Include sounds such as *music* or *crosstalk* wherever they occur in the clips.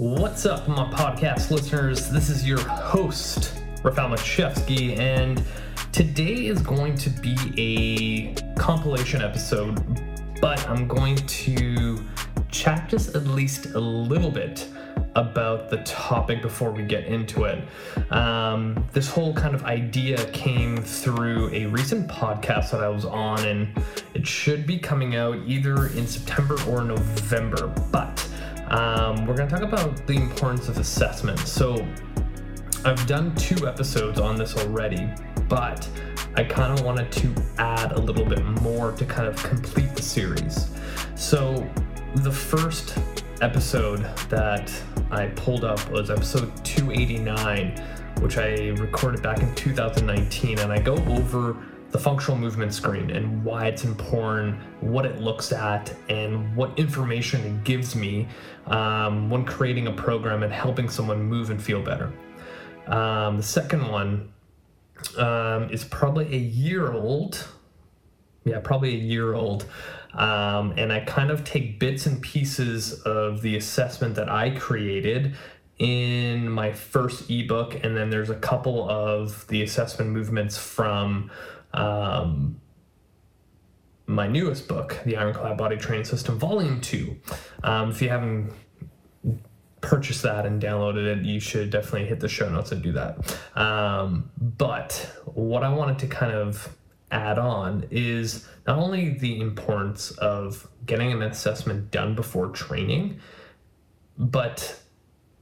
What's up, my podcast listeners? This is your host, Rafal Machevsky, and today is going to be a compilation episode, but I'm going to chat just at least a little bit about the topic before we get into it. Um, this whole kind of idea came through a recent podcast that I was on, and it should be coming out either in September or November. But um, we're going to talk about the importance of assessment. So, I've done two episodes on this already, but I kind of wanted to add a little bit more to kind of complete the series. So, the first episode that I pulled up was episode 289, which I recorded back in 2019, and I go over the functional movement screen and why it's important, what it looks at, and what information it gives me um, when creating a program and helping someone move and feel better. Um, the second one um, is probably a year old. Yeah, probably a year old. Um, and I kind of take bits and pieces of the assessment that I created in my first ebook, and then there's a couple of the assessment movements from um, my newest book, The Ironclad Body Training System, Volume 2. Um, if you haven't purchased that and downloaded it, you should definitely hit the show notes and do that. Um, but what I wanted to kind of add on is not only the importance of getting an assessment done before training, but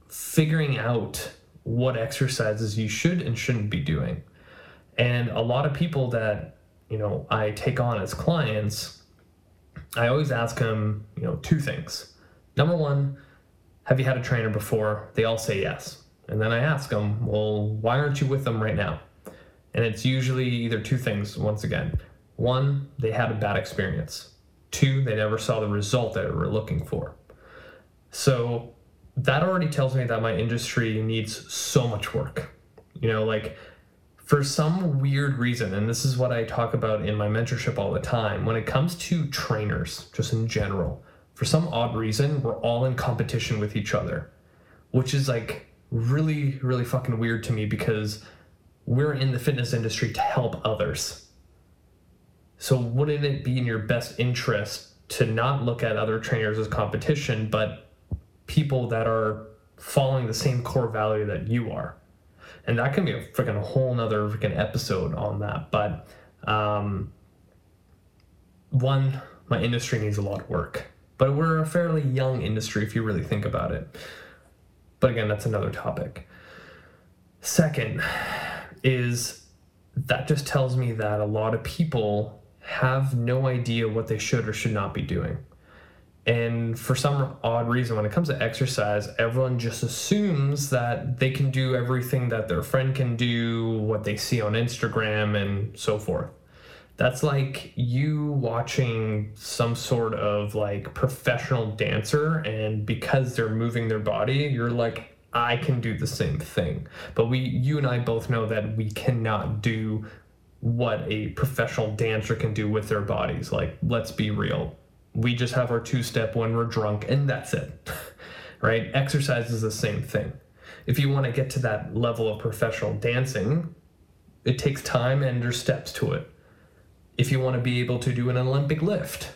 figuring out what exercises you should and shouldn't be doing. And a lot of people that, you know, I take on as clients, I always ask them, you know, two things. Number one, have you had a trainer before? They all say yes. And then I ask them, well, why aren't you with them right now? And it's usually either two things once again. One, they had a bad experience. Two, they never saw the result that they were looking for. So that already tells me that my industry needs so much work. You know, like for some weird reason, and this is what I talk about in my mentorship all the time, when it comes to trainers, just in general, for some odd reason, we're all in competition with each other, which is like really, really fucking weird to me because we're in the fitness industry to help others. So, wouldn't it be in your best interest to not look at other trainers as competition, but people that are following the same core value that you are? And that can be a freaking whole nother freaking episode on that. But um, one, my industry needs a lot of work, but we're a fairly young industry if you really think about it. But again, that's another topic. Second, is that just tells me that a lot of people have no idea what they should or should not be doing. And for some odd reason, when it comes to exercise, everyone just assumes that they can do everything that their friend can do, what they see on Instagram, and so forth. That's like you watching some sort of like professional dancer, and because they're moving their body, you're like, I can do the same thing. But we, you and I both know that we cannot do what a professional dancer can do with their bodies. Like, let's be real. We just have our two step when we're drunk, and that's it. *laughs* right? Exercise is the same thing. If you want to get to that level of professional dancing, it takes time and there's steps to it. If you want to be able to do an Olympic lift,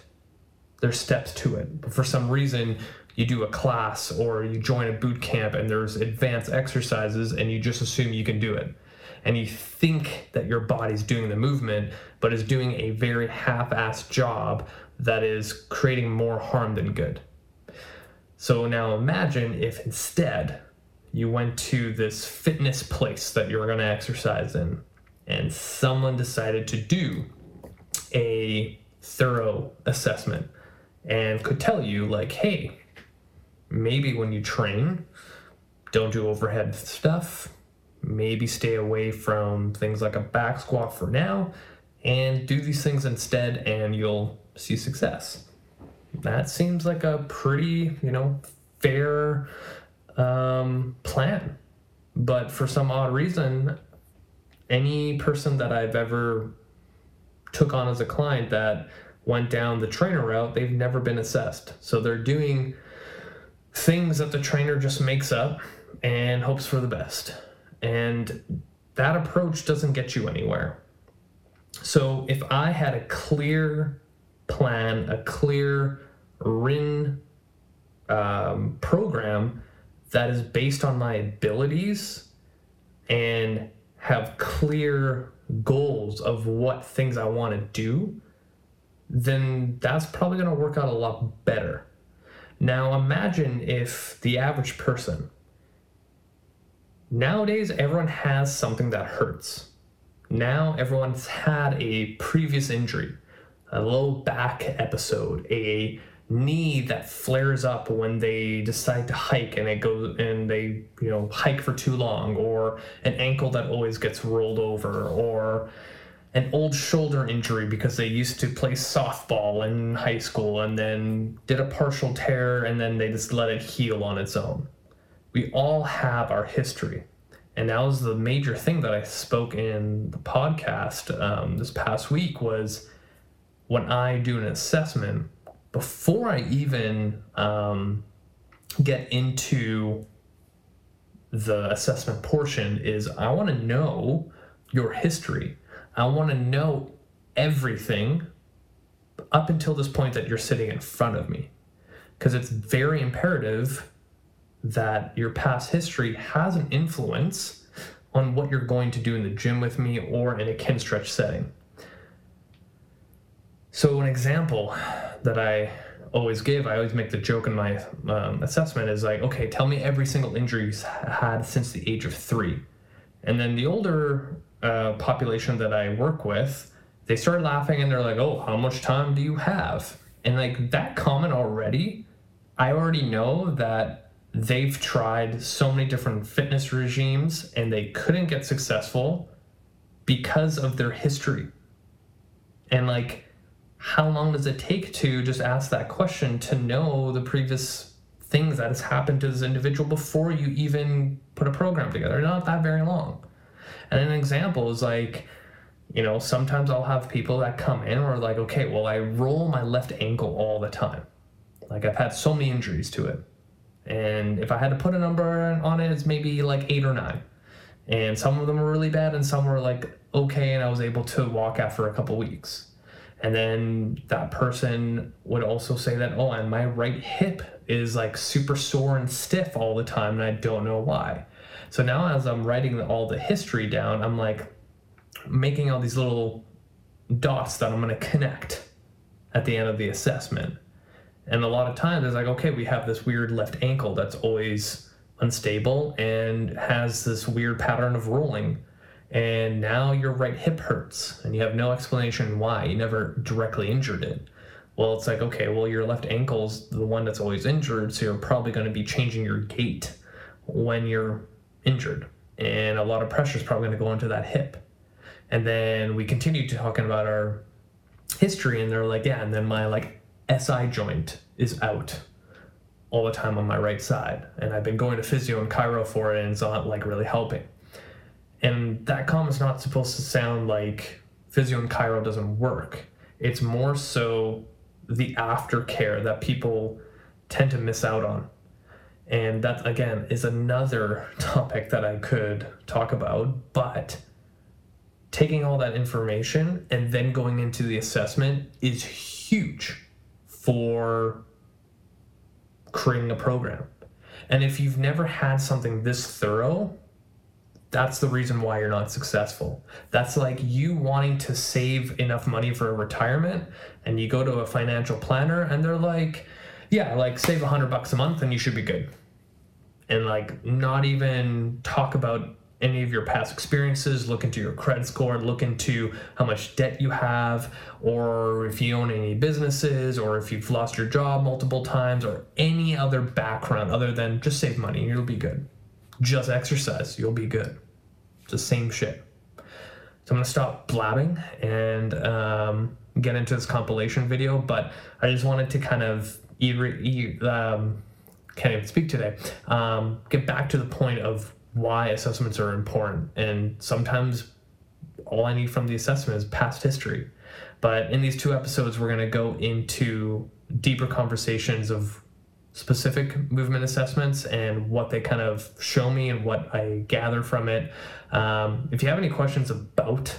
there's steps to it. But for some reason, you do a class or you join a boot camp and there's advanced exercises and you just assume you can do it. And you think that your body's doing the movement, but is doing a very half assed job that is creating more harm than good. So now imagine if instead you went to this fitness place that you're going to exercise in, and someone decided to do a thorough assessment and could tell you, like, hey, maybe when you train, don't do overhead stuff. Maybe stay away from things like a back squat for now and do these things instead, and you'll see success. That seems like a pretty, you know, fair um, plan. But for some odd reason, any person that I've ever took on as a client that went down the trainer route, they've never been assessed. So they're doing things that the trainer just makes up and hopes for the best. And that approach doesn't get you anywhere. So if I had a clear plan, a clear written um, program that is based on my abilities and have clear goals of what things I want to do, then that's probably going to work out a lot better. Now, imagine if the average person, nowadays, everyone has something that hurts. Now, everyone's had a previous injury, a low back episode, a knee that flares up when they decide to hike and it goes and they you know hike for too long or an ankle that always gets rolled over or an old shoulder injury because they used to play softball in high school and then did a partial tear and then they just let it heal on its own. We all have our history. And that was the major thing that I spoke in the podcast um, this past week was when I do an assessment, before I even um, get into the assessment portion is I want to know your history. I want to know everything up until this point that you're sitting in front of me. Because it's very imperative that your past history has an influence on what you're going to do in the gym with me or in a Kinstretch setting. So, an example that I always give, I always make the joke in my um, assessment is like, okay, tell me every single injury you've had since the age of three. And then the older uh, population that I work with, they start laughing and they're like, oh, how much time do you have? And like that comment already, I already know that they've tried so many different fitness regimes and they couldn't get successful because of their history. And like, how long does it take to just ask that question to know the previous things that has happened to this individual before you even put a program together? Not that very long. And an example is like, you know, sometimes I'll have people that come in or like, okay, well, I roll my left ankle all the time. Like I've had so many injuries to it. And if I had to put a number on it, it's maybe like eight or nine. And some of them were really bad and some were like okay, and I was able to walk after a couple weeks. And then that person would also say that, oh, and my right hip is like super sore and stiff all the time, and I don't know why. So now, as I'm writing all the history down, I'm like making all these little dots that I'm going to connect at the end of the assessment. And a lot of times it's like, okay, we have this weird left ankle that's always unstable and has this weird pattern of rolling and now your right hip hurts and you have no explanation why. You never directly injured it. Well it's like okay well your left ankle's the one that's always injured so you're probably going to be changing your gait when you're injured. And a lot of pressure is probably going to go into that hip. And then we continue talking about our history and they're like yeah and then my like si joint is out all the time on my right side. And i've been going to physio and chiro for it and it's not like really helping and that comment's not supposed to sound like physio and chiro doesn't work. It's more so the aftercare that people tend to miss out on. And that, again, is another *laughs* topic that I could talk about. But taking all that information and then going into the assessment is huge for creating a program. And if you've never had something this thorough, that's the reason why you're not successful. That's like you wanting to save enough money for a retirement and you go to a financial planner and they're like, yeah, like save a hundred bucks a month and you should be good. And like not even talk about any of your past experiences, look into your credit score, look into how much debt you have, or if you own any businesses, or if you've lost your job multiple times, or any other background other than just save money and you'll be good just exercise. You'll be good. It's the same shit. So I'm gonna stop blabbing and um, get into this compilation video, but I just wanted to kind of um, can't even speak today. Um, get back to the point of why assessments are important, and sometimes all I need from the assessment is past history. But in these two episodes, we're gonna go into deeper conversations of specific movement assessments and what they kind of show me and what I gather from it. Um, if you have any questions about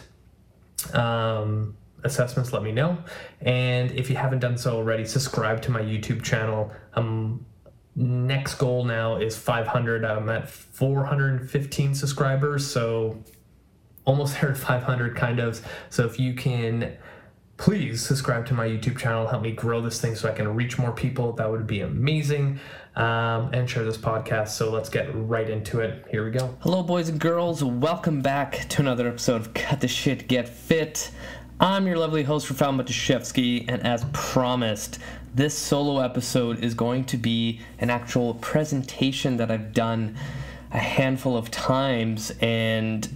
um, assessments, let me know. And if you haven't done so already, subscribe to my YouTube channel. Um, next goal now is 500. I'm at 415 subscribers, so almost *laughs* there at 500 kind of. So if you can please subscribe to my YouTube channel, help me grow this thing so I can reach more people. That would be amazing. Um, and share this podcast. So let's get right into it. Here we go. Hello, boys and girls. Welcome back to another episode of Cut the Shit, Get Fit. I'm your lovely host, Rafal Matuszewski, and as promised, this solo episode is going to be an actual presentation that I've done a handful of times, and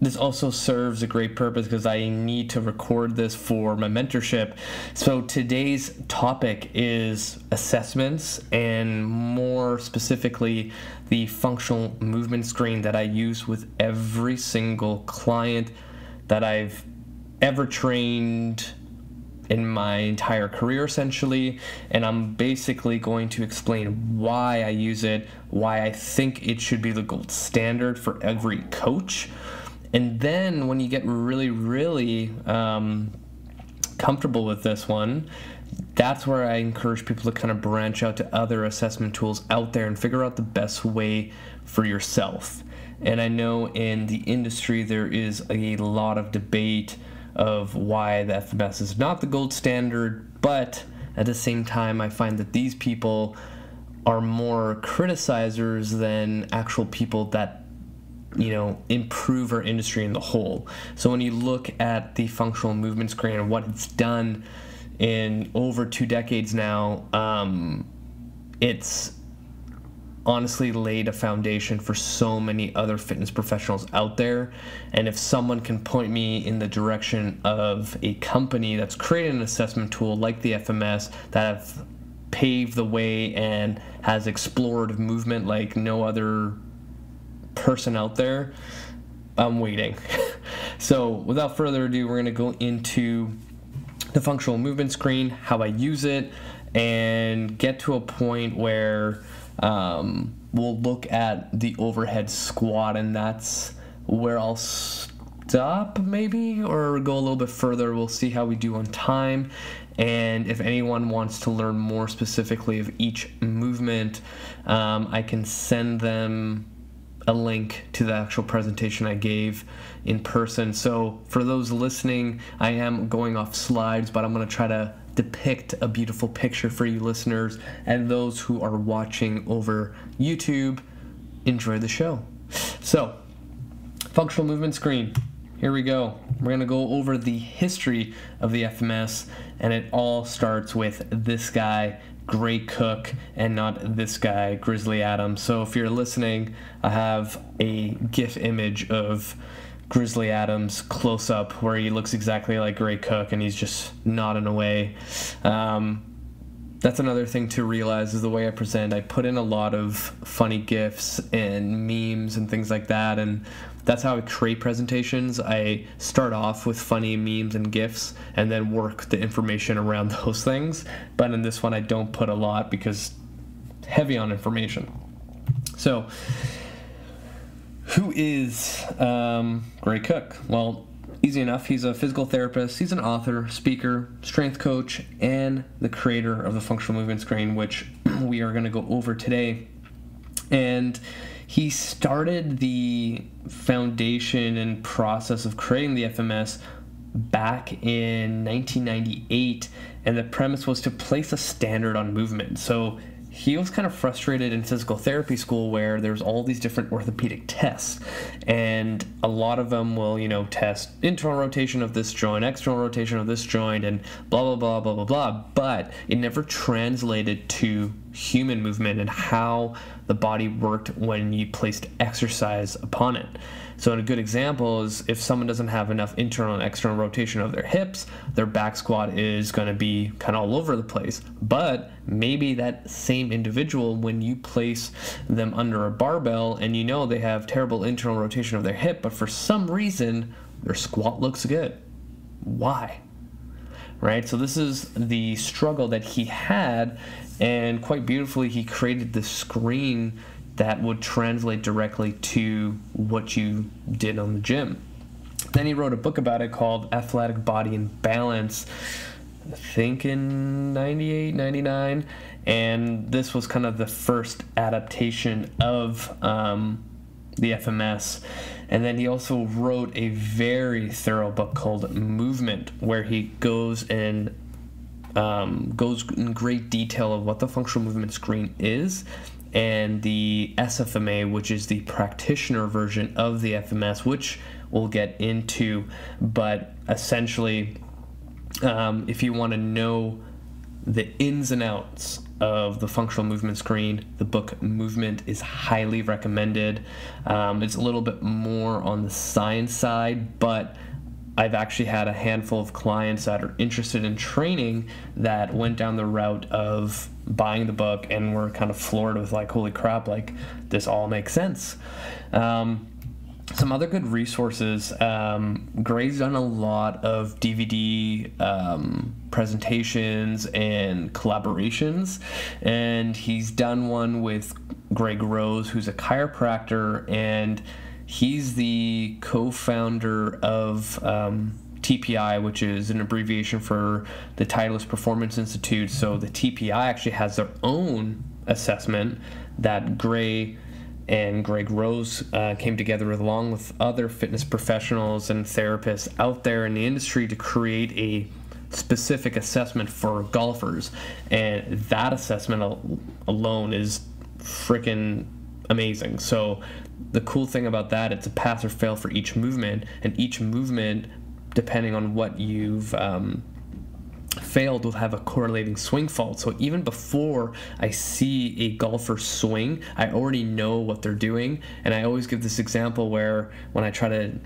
this also serves a great purpose because I need to record this for my mentorship. So today's topic is assessments and more specifically the functional movement screen that I use with every single client that I've ever trained in my entire career essentially and I'm basically going to explain why I use it, why I think it should be the gold standard for every coach and then when you get really, really um, comfortable with this one, that's where I encourage people to kind of branch out to other assessment tools out there and figure out the best way for yourself. And I know in the industry there is a lot of debate of why the FMS is not the gold standard, but at the same time, I find that these people are more criticizers than actual people that you know improve our industry in the whole. So when you look at the functional movement screen and what it's done in over two decades now um, it's honestly laid a foundation for so many other fitness professionals out there. And if someone can point me in the direction of a company that's created an assessment tool like the fms that have paved the way and has explored movement like no other person out there, I'm waiting. *laughs* so, without further ado, we're going to go into the functional movement screen, how I use it, and get to a point where um, we'll look at the overhead squat, and that's where I'll stop, maybe, or go a little bit further. We'll see how we do on time. And if anyone wants to learn more specifically of each movement, um, I can send them a link to the actual presentation I gave in person. So for those listening, I am going off slides, but I'm going to try to depict a beautiful picture for you listeners and those who are watching over YouTube. Enjoy the show. So, functional movement screen. Here we go. We're going to go over the history of the FMS, and it all starts with this guy, Gray Cook and not this guy, Grizzly Adams. So if you're listening, I have a GIF image of Grizzly Adams close up where he looks exactly like Gray Cook and he's just not nodding away. Um, that's another thing to realize is the way I present. I put in a lot of funny GIFs and memes and things like that, and that's how I create presentations. I start off with funny memes and GIFs and then work the information around *laughs* those things. But in this one, I don't put a lot because heavy on information. So, who is um, Gray Cook? Well, easy enough. He's a physical therapist, he's an author, speaker, strength coach, and the creator of the functional movement screen, which *clears throat* we are going to go over today. And he started the foundation and process of creating the FMS back in 1998, and the premise was to place a standard on movement. So he was kind of frustrated in physical therapy school where there's all these different orthopedic tests. And a lot of them will you know test internal rotation of this joint external rotation of this joint and blah blah blah blah blah blah. But it never translated to human movement and how the body worked when you placed exercise upon it so, a good example is if someone doesn't have enough internal and external rotation of their hips, their back squat is going to be kind of all over the place. But maybe that same individual, when you place them under a barbell and you know they have terrible internal rotation of their hip, but for some reason their squat looks good. Why? right? So this is the struggle that he had, and quite beautifully, he created the screen that would translate directly to what you did on the gym. Then he wrote a book about it called Athletic Body in Balance, I think in 98, 99. And this was kind of the first adaptation of um, the FMS. And then he also wrote a very thorough book called Movement, where he goes and um, goes in great detail of what the functional movement screen is and the SFMA, which is the practitioner version of the FMS, which we'll get into. But essentially, um, if you want to know the ins and outs of the functional movement screen, the book Movement is highly recommended. Um, it's a little bit more on the science side, but I've actually had a handful of clients that are interested in training that went down the route of buying the book and were kind of floored with like, holy crap, like this all makes sense. Um, some other good resources. Um, Gray's done a lot of DVD um, presentations and collaborations, and he's done one with Greg Rose, who's a chiropractor, and he's the co founder of. Um, TPI, which is an abbreviation for the Titleist Performance Institute. So the TPI actually has their own assessment that Gray and Greg Rose uh, came together with, along with other fitness professionals and therapists out there in the industry to create a specific assessment for golfers. And that assessment al- alone is freaking amazing. So the cool thing about that, it's a pass or fail for each movement, and each movement, depending on what you've um, failed will have a correlating swing fault. So even before I see a golfer swing, I already know what they're doing. And I always give this example where when I try to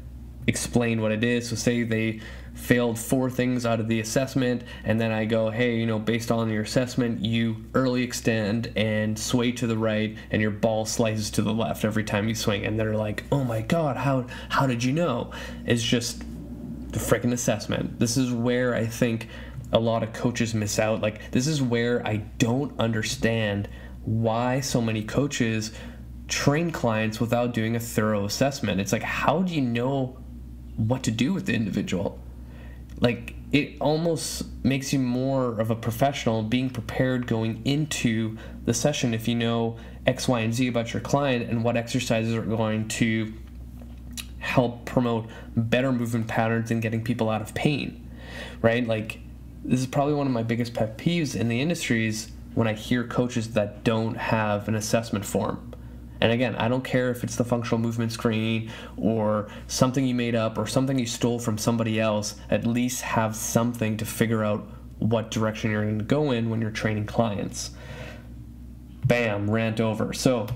explain what it is, so say they failed four things out of the assessment, and then I go, hey, you know, based on your assessment, you early extend and sway to the right, and your ball slices to the left every time you swing. And they're like, oh my god, how how did you know? It's just the freaking assessment. This is where I think a lot of coaches miss out. Like, this is where I don't understand why so many coaches train clients without doing a thorough assessment. It's like, how do you know what to do with the individual? Like, it almost makes you more of a professional being prepared going into the session if you know X, Y, and Z about your client and what exercises are going to help promote better movement patterns and getting people out of pain, right? Like, this is probably one of my biggest pet peeves in the industry is when I hear coaches that don't have an assessment form. And again, I don't care if it's the functional movement screen or something you made up or something you stole from somebody else, at least have something to figure out what direction you're going to go in when you're training clients. Bam, rant over. So,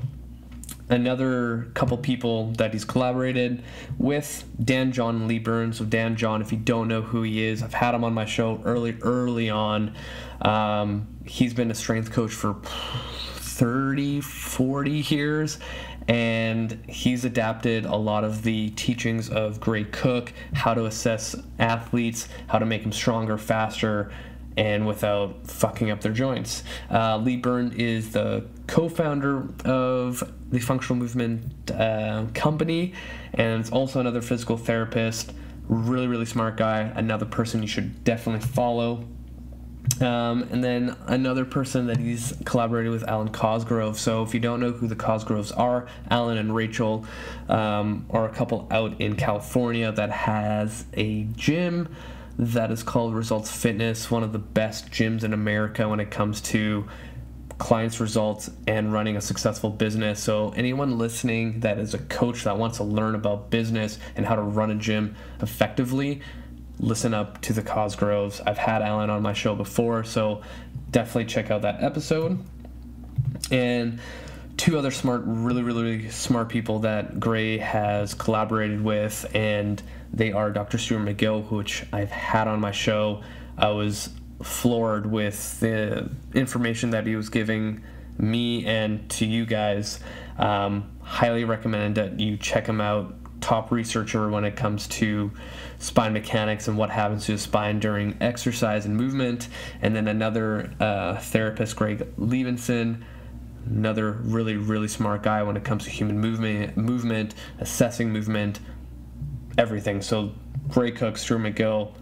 another couple people that he's collaborated with Dan John Lee Burton. Of Dan John if you don't know who he is I've had him on my show early early on. Um, he's been a strength coach for 30 40 years and he's adapted a lot of the teachings of Gray Cook how to assess athletes how to make them stronger faster and without fucking up their joints. Uh, Lee Burton is the co founder of the Functional Movement uh, Company and is also another physical therapist. Really, really smart guy. Another person you should definitely follow. Um, and then another person that he's collaborated with, Alwyn Cosgrove. So if you don't know who the Cosgroves are, Alwyn and Rachel um, are a couple out in California that has a gym that is called Results Fitness, one of the best gyms in America when it comes to clients' results and running a successful business. So, anyone listening that is a coach that wants to learn about business and how to run a gym effectively, listen up to the Cosgroves. I've had Alwyn on my show before, so definitely check out that episode. And two other smart, really, really, really smart people that Gray has collaborated with, and they are Dr. Stuart McGill, which I've had on my show. I was floored with the information that he was giving me and to you guys. Um, highly recommend that you check him out. top researcher when it comes to spine mechanics and what happens to the spine during exercise and movement. And then another uh, therapist, Greg Liebenson, another really really smart guy when it comes to human movement, movement, assessing movement, everything. So Gray Cook, Stuart McGill,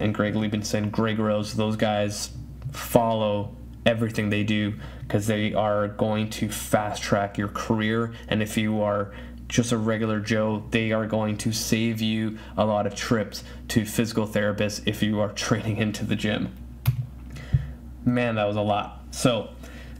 and Greg Liebenson, Greg Rose, those guys follow everything they do because they are going to fast track your career. And if you are just a regular Joe, they are going to save you a lot of trips to physical therapists if you are *laughs* training into the gym. Man, that was a lot. So,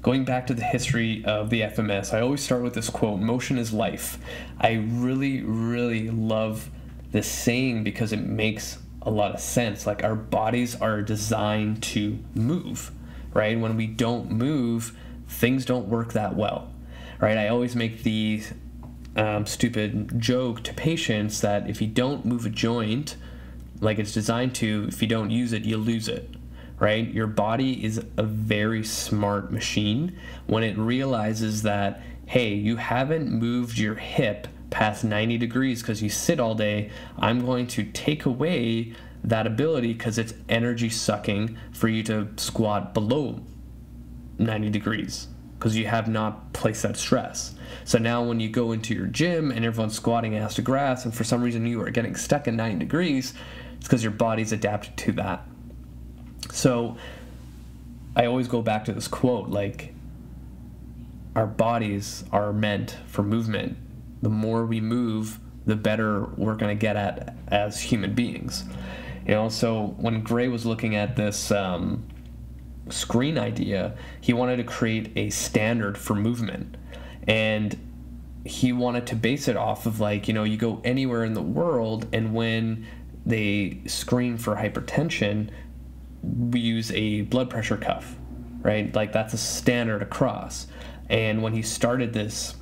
going back to the history of the FMS, I always start with this quote motion is life. I really, really love this saying because it makes a lot of sense. Like, our bodies are designed to move right? When we don't move, things don't work that well, right? I always make the um, stupid joke to patients that if you don't move a joint like it's designed to, if you don't use it, you lose it, right? Your body is a very smart machine when it realizes that, hey, you haven't moved your hip past 90 degrees because you sit all day, I'm going to take away that ability because it's energy sucking for you to squat below 90 degrees because you have not placed that stress. So now when you go into your gym and everyone's squatting ass to grass and for some reason you are getting stuck at 90 degrees, it's because your body's adapted to that. So I always go back to this quote like our bodies are meant for movement. The more we move, the better we're going to get at as human beings. You know, so when Gray was looking at this um, screen idea, he wanted to create a standard for movement. And he wanted to base it off of like, you know, you go anywhere in the world, and when they screen for hypertension, we use a blood pressure cuff, right? Like that's a standard across. And when he started this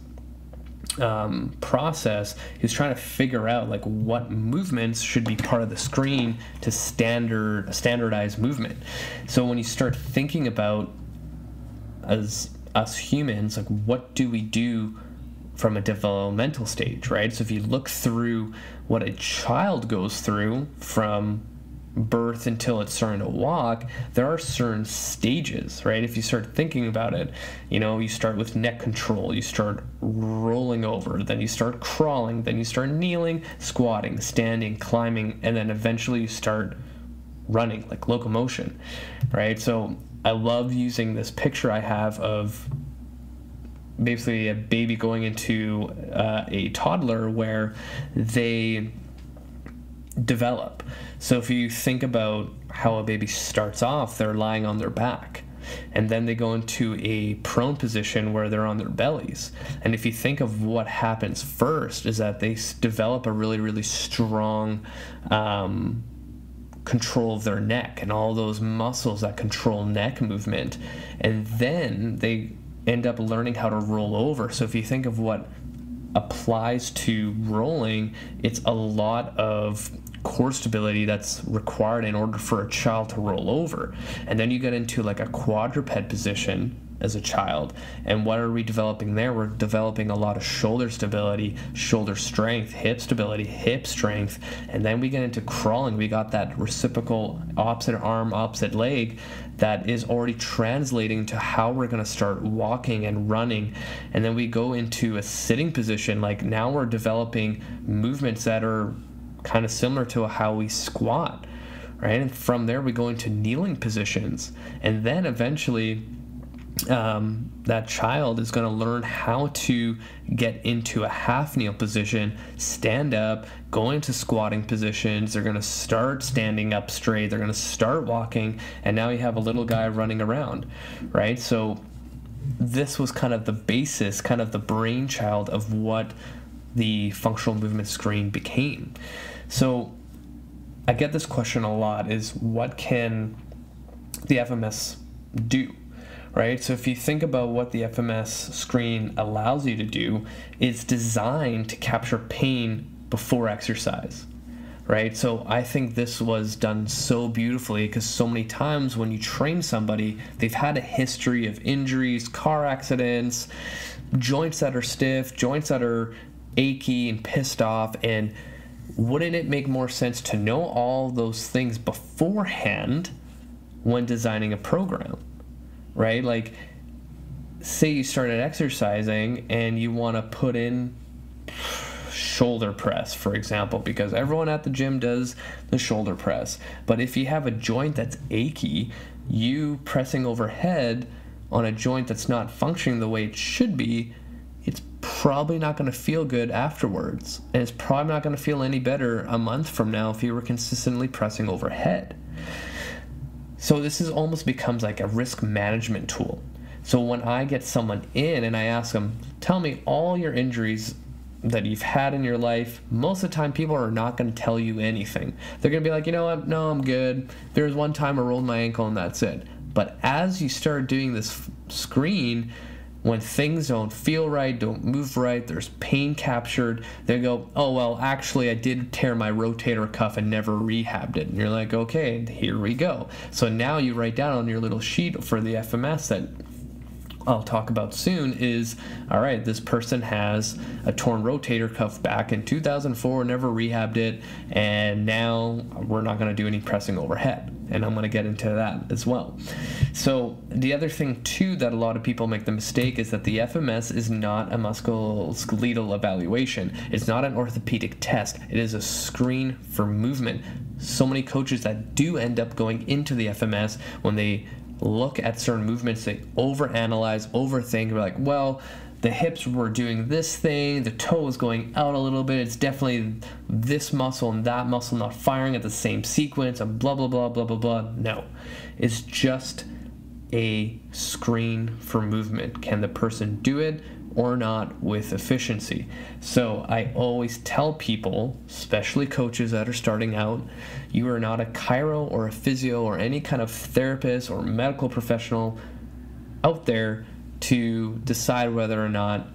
um, process is trying to figure out like what movements should be part of the screen to standard standardize movement. So when you start thinking about as us humans, like what do we do from a developmental stage, right? So if you look through what a child goes through from birth until it's starting to walk, there are certain stages, right? If you start thinking about it, you know, you start with neck control, you start rolling over, then you start crawling, then you start kneeling, squatting, standing, climbing, and then eventually you start running, like locomotion, right? So I love using this picture I have of basically a baby going into uh, a toddler where they develop. So if you think about how a baby starts off, they're lying on their back. And then they go into a prone position where they're on their bellies. And if you think of what happens first, is that they develop a really, really strong um, control of their neck and all those muscles that control neck movement. And then they end up learning how to roll over. So if you think of what applies to rolling, it's a lot of core stability that's required in order for a child to roll over. And then you get into like a quadruped position as a child. And what are we developing there? We're developing a lot of shoulder stability, shoulder strength, hip stability, hip strength. And then we get into crawling. We got that reciprocal opposite arm, opposite leg that is already translating to how we're going to start walking and running. And then we go into a sitting position. Like now we're developing movements that are kind of similar to how we squat, right? And from there, we go into kneeling positions. And then eventually, um, that child is going to learn how to get into a half kneel position, stand up, go into squatting positions. They're going to start standing up straight. They're going to start walking. And now you have a little guy running around, right? So, this was kind of the basis, kind of the brainchild of what the functional movement screen became. So I get this question a lot is what can the FMS do? Right? So if you think about what the FMS screen allows you to do, it's designed to capture pain before exercise. Right? So I think this was done so beautifully because so many times when you train somebody, they've had a history of injuries, car accidents, joints that are stiff, joints that are achy and pissed off and wouldn't it make more sense to know all those things beforehand when designing a program right like say you started exercising and you want to put in shoulder press, for example, because everyone at the gym does the shoulder press. But if you have a joint that's achy, you pressing overhead on a joint that's not functioning the way it should be, it's probably not going to feel good afterwards. And it's probably not going to feel any better a month from now if you were consistently pressing overhead. So this is almost becomes like a risk management tool. So when I get someone in and I ask them, tell me all your injuries that you've had in your life, most of the time people are not going to tell you anything. They're going to be like, you know what? No, I'm good. There was one time I rolled my ankle and that's it. But as you start doing this screen, when things don't feel right, don't move right, there's pain captured, they go, oh, well, actually, I did tear my rotator cuff and never rehabbed it. And you're like, okay, here we go. So now you write down on your little sheet for the FMS that I'll talk about soon is all right, this person has a torn rotator cuff back in 2004, never rehabbed it, and now we're not going to do any pressing overhead. And I'm going to get into that as well. So, the other thing, too, that a lot of people make the mistake is that the FMS is not a musculoskeletal evaluation, it's not an orthopedic test, it is a screen for movement. So many coaches that do end up going into the FMS when they look at certain movements, they overanalyze, overthink. We're like, well, the hips were doing this thing, the toe was going out a little bit. It's definitely this muscle and that muscle not firing at the same sequence, and blah, blah, blah, blah, blah, blah. No, it's just a screen for movement. Can the person do it? or not with efficiency. So I always tell people, especially coaches that are starting out, you are not a chiro or a physio or any kind of therapist or medical professional out there to decide whether or not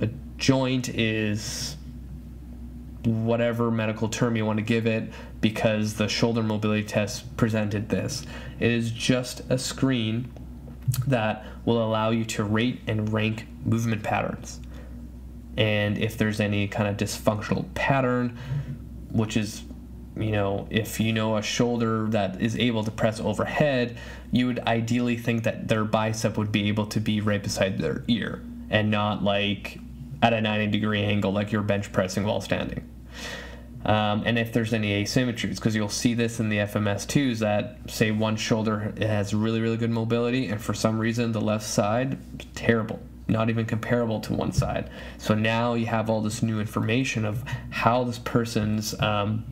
a joint is whatever medical term you want to give it because the shoulder mobility test presented this. It is just a screen that will allow you to rate and rank movement patterns. And if there's any kind of dysfunctional pattern, which is, you know, if you know a shoulder that is able to press overhead, you would ideally think that their bicep would be able to be right beside their ear and not like at a 90 degree angle like you're bench pressing while standing. Um, and if there's any asymmetries, because you'll see this in the FMS too, is that say one shoulder has really, really good mobility, and for some reason the left side, terrible, not even comparable to one side. So now you have all this new information of how this person's um,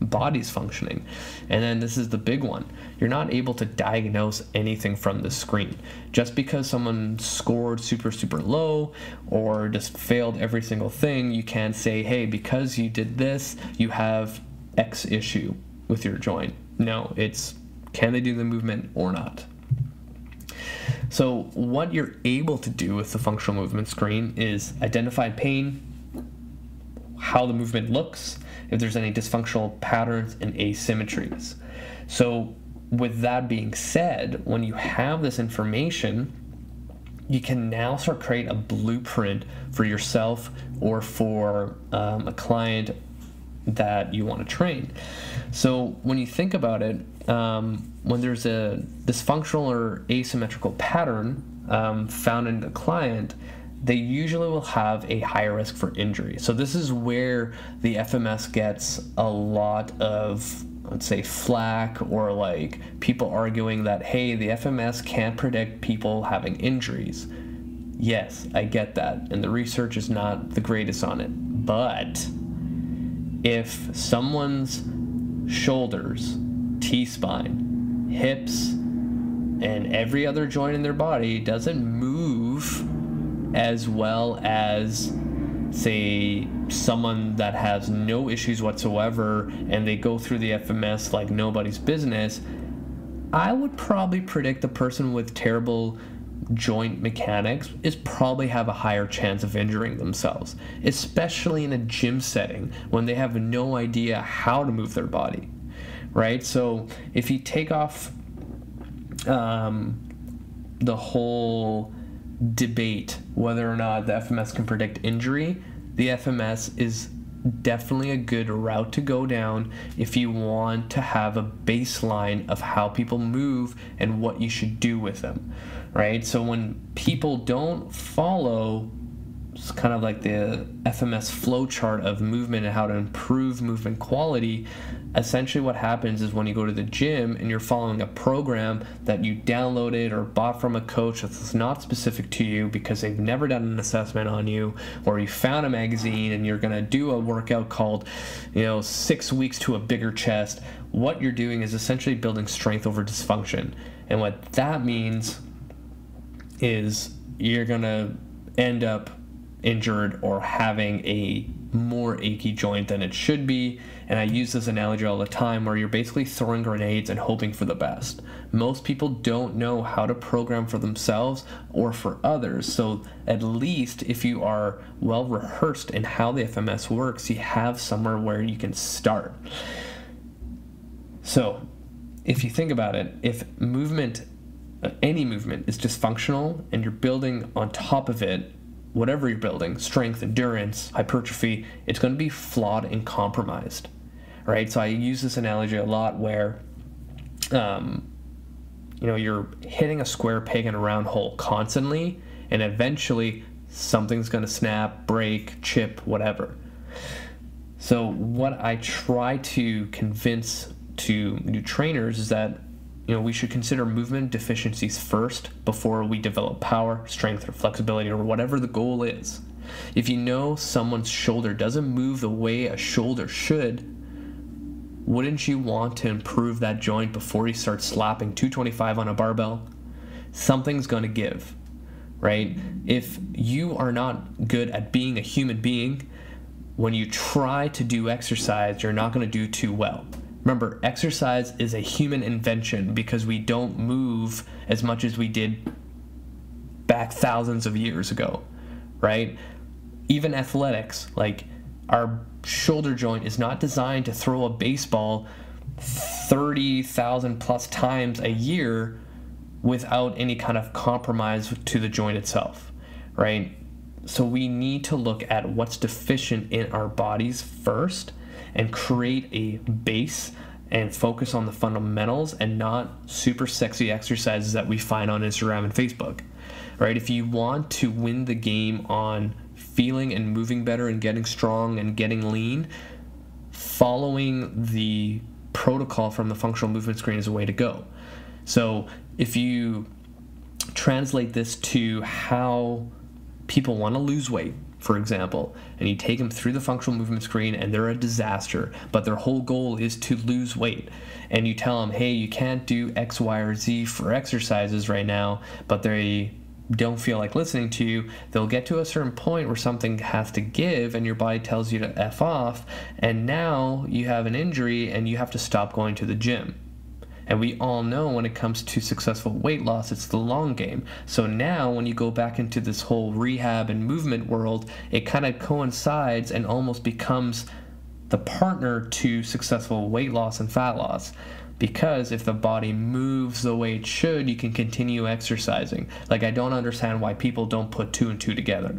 body's functioning. And then this is the big one. You're not able to diagnose anything from the screen. Just because someone scored super, super low or just failed every single thing, you can't say, hey, because you did this, you have X issue with your joint. No, it's can they do the movement or not? So, what you're able to do with the functional movement screen is identify pain, how the movement looks, if there's any dysfunctional patterns and asymmetries. So, with that being said, when you have this information, you can now start create a blueprint for yourself or for um, a client that you want to train. So when you think about it, um, when there's a dysfunctional or asymmetrical pattern um, found in the client, they usually will have a higher risk for injury. So this is where the FMS gets a lot of let's say flack or like people arguing that hey the FMS can't predict people having injuries. Yes, I get that and the research is not the greatest on it. But if someone's shoulders, T-spine, hips and every other joint in their body doesn't move as well as say someone that has no issues whatsoever and they go through the FMS like nobody's business, I would probably predict the person with terrible joint mechanics is probably have a higher chance of injuring themselves, especially in a gym setting when they have no idea how to move their body, right? So if you take off um, the whole debate whether or not the FMS can predict injury, the FMS is definitely a good route to go down if you want to have a baseline of how people move and what you should do with them, right? So when people don't follow it's kind of like the FMS flowchart of movement and how to improve movement quality. Essentially, what happens is when you go to the gym and you're following a program that you downloaded or bought from a coach that's not specific to you because they've never done an assessment on you, or you found a magazine and you're gonna do a workout called, you know, six weeks to a bigger chest, what you're doing is essentially building strength over dysfunction. And what that means is you're gonna end up injured or having a more achy joint than it should be. And I use this analogy all the time where you're basically throwing grenades and hoping for the best. Most people don't know how to program for themselves or for others. So, at least if you are well rehearsed in how the FMS works, you have somewhere where you can start. So, if you think about it, if movement, any movement, is dysfunctional and you're building on top of it whatever you're building strength, endurance, hypertrophy it's going to be flawed and compromised. Right? So I use this analogy a lot where, um, you know, you're hitting a square peg in a round hole constantly, and eventually something's going to snap, break, chip, whatever. So, what I try to convince to new trainers is that you know, we should consider movement deficiencies first before we develop power, strength, or flexibility, or whatever the goal is. If you know someone's shoulder doesn't move the way a shoulder should, wouldn't you want to improve that joint before you start slapping 225 on a barbell? Something's going to give, right? If you are not good at being a human being, when you try to do exercise, you're not going to do too well. Remember, exercise is a human invention because we don't move as much as we did back thousands of years ago, right? Even athletics, like our shoulder joint is not designed to throw a baseball 30,000 plus times a year without any kind of compromise to the joint itself, right? So we need to look at what's deficient in our bodies first and create a base and focus on the fundamentals and not super sexy exercises that we find on Instagram and Facebook. Right? If you want to win the game on feeling and moving better and getting strong and getting lean, following the protocol from the functional movement screen is a way to go. So, if you translate this to how people want to lose weight, for example, and you take them through the functional movement screen and they're a disaster, but their whole goal is to lose weight. And you tell them, hey, you can't do X, Y, or Z for exercises right now, but they don't feel like listening to you, they'll get to a certain point where something has to give and your body tells you to F off, and now you have an injury and you have to stop going to the gym. And we all know when it comes to successful weight loss, it's the long game. So now, when you go back into this whole rehab and movement world, it kind of coincides and almost becomes the partner to successful weight loss and fat loss. Because if the body moves the way it should, you can continue exercising. Like, I don't understand why people don't put two and two together.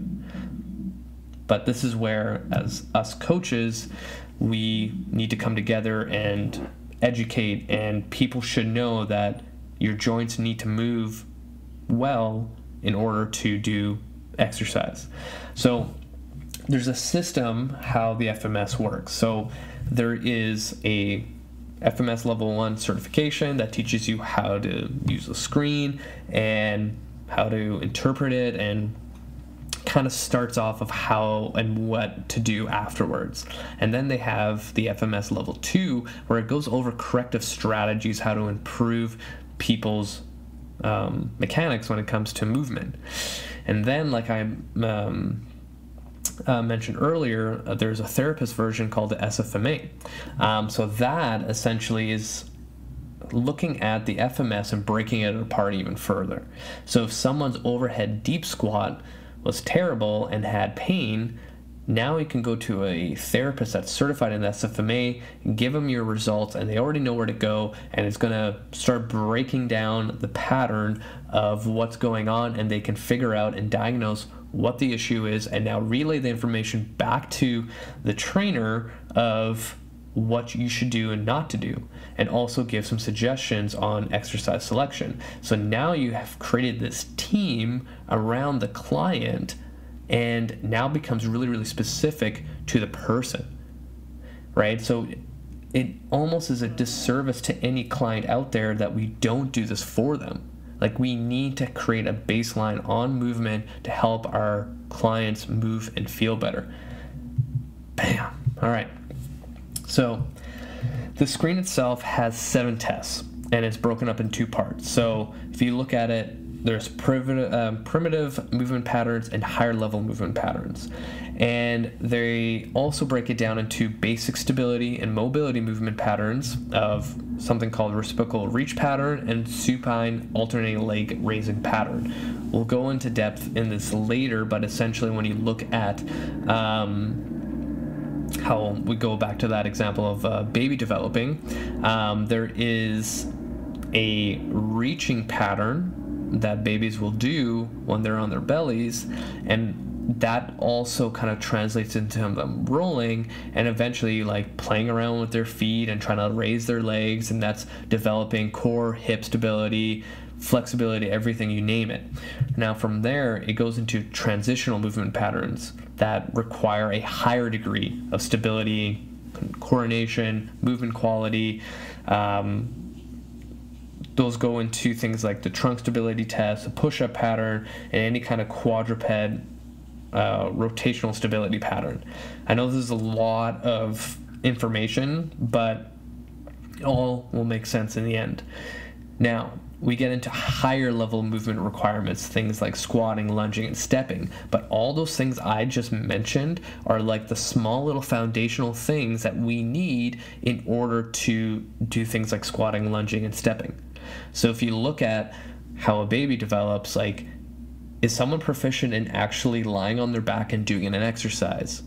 But this is where, as us coaches, we need to come together and educate, and people should know that your joints need to move well in order to do exercise. So there's a system how the FMS works. So there is a FMS level 1 certification that teaches you how to use the screen and how to interpret it and kind of starts off of how and what to do afterwards. And then they have the FMS level two, where it goes over corrective strategies, how to improve people's um, mechanics when it comes to movement. And then, like I um, uh, mentioned earlier, uh, there's a therapist version called the SFMA. Um, so that essentially is looking at the FMS and breaking it apart even further. So if someone's overhead deep squat was terrible and had pain, Now you can go to a therapist that's certified in the SFMA, give them your results, and they already know where to go, and it's going to start breaking down the pattern of what's going on, and they can figure out and diagnose what the issue is, and now relay the information back to the trainer of what you should do and not to do, and also give some suggestions on exercise selection. So now you have created this team around the client and now becomes really, really specific to the person, right? So it almost is a disservice to any client out there that we don't do this for them. Like we need to create a baseline on movement to help our clients move and feel better. Bam. All right. So the screen itself has seven tests and it's broken up in two parts. So if you look at it, there's primitive, um, primitive movement patterns and higher level movement patterns. And they also break it down into basic stability and mobility movement patterns of something called reciprocal reach pattern and supine alternating leg raising pattern. We'll go into depth in this later, but essentially, when you look at um, how we go back to that example of uh, baby developing, um, there is a reaching pattern that babies will do when they're on their bellies and that also kind of translates into them rolling and eventually like playing around with their feet and trying to raise their legs and that's developing core hip stability flexibility everything you name it now from there it goes into transitional movement patterns that require a higher degree of stability coordination movement quality um, those go into things like the trunk stability test, a push up pattern, and any kind of quadruped uh, rotational stability pattern. I know this is a lot of information, but all will make sense in the end. Now, we get into higher level movement requirements, things like squatting, lunging, and stepping. But all those things I just mentioned are like the small little foundational things that we need in order to do things like squatting, lunging, and stepping. So if you look at how a baby develops, like, is someone proficient in actually lying on their back and doing an exercise?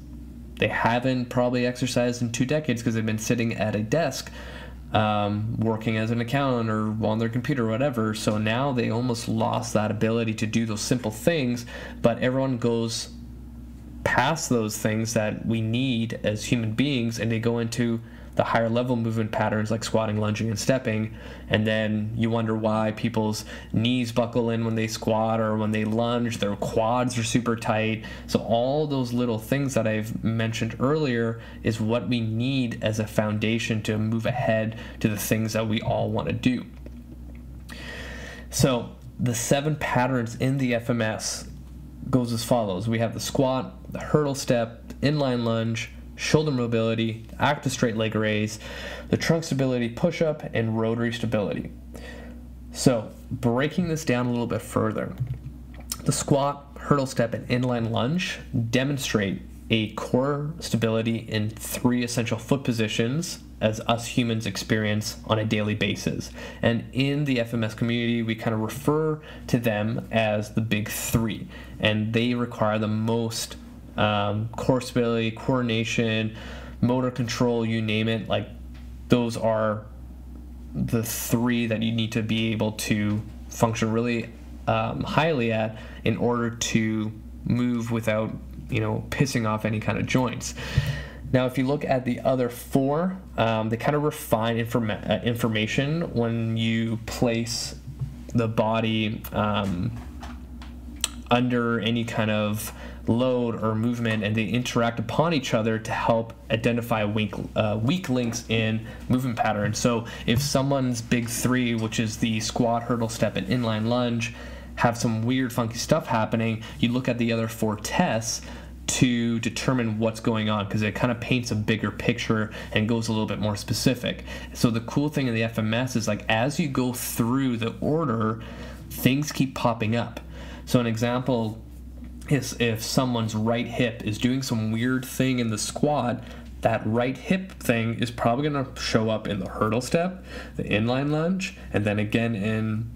They haven't probably exercised in two decades because they've been sitting at a desk um, working as an accountant or on their computer or whatever. So now they almost lost that ability to do those simple things, but everyone goes past those things that we need as human beings and they go into the higher level movement patterns like squatting, lunging, and stepping. And then you wonder why people's knees buckle in when they squat or when they lunge, their quads are super tight. So, all those little things that I've mentioned earlier is what we need as a foundation to move ahead to the things that we all want to do. So, the seven patterns in the FMS goes as follows we have the squat, the hurdle step, inline lunge shoulder mobility, active straight leg raise, the trunk stability push up, and rotary stability. So, breaking this down a little bit further, the squat, hurdle step, and inline lunge demonstrate a core stability in three essential foot positions as us humans experience on a daily basis. And in the FMS community, we kind of refer to them as the big three, and they require the most um, core stability, coordination, motor control, you name it. Like those are the three that you need to be able to function really um, highly at in order to move without you know pissing off any kind of joints. Now, if you look at the other four, um, they kind of refine informa- uh, information when you place the body um, under any kind of load or movement and they interact upon each other to help identify weak, uh, weak links in movement patterns. So if someone's big three, which is the squat, hurdle, step, and inline lunge, have some weird, funky stuff happening, you look at the other four tests to determine what's going on because it kind of paints a bigger picture and goes a little bit more specific. So the cool thing in the FMS is like as you go through the order, things keep popping up. So an example is if someone's right hip is doing some weird thing in the squat, that right hip thing is probably going to show up in the hurdle step, the inline lunge, and then again in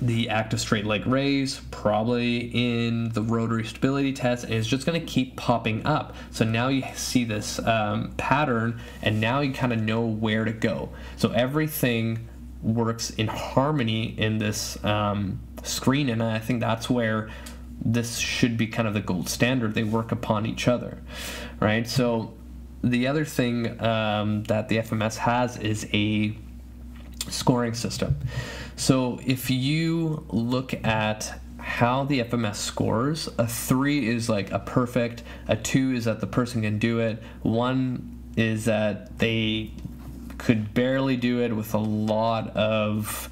the active straight leg raise, probably in the rotary stability test, and it's just going to keep popping up. So now you see this um, pattern, and now you kind of know where to go. So everything works in harmony in this um, screen, and I think that's where this should be kind of the gold standard. They work upon each other, right? So the other thing um, that the FMS has is a scoring system. So if you look at how the FMS scores, a three is like a perfect, a two is that the person can do it, one is that they could barely do it with a lot of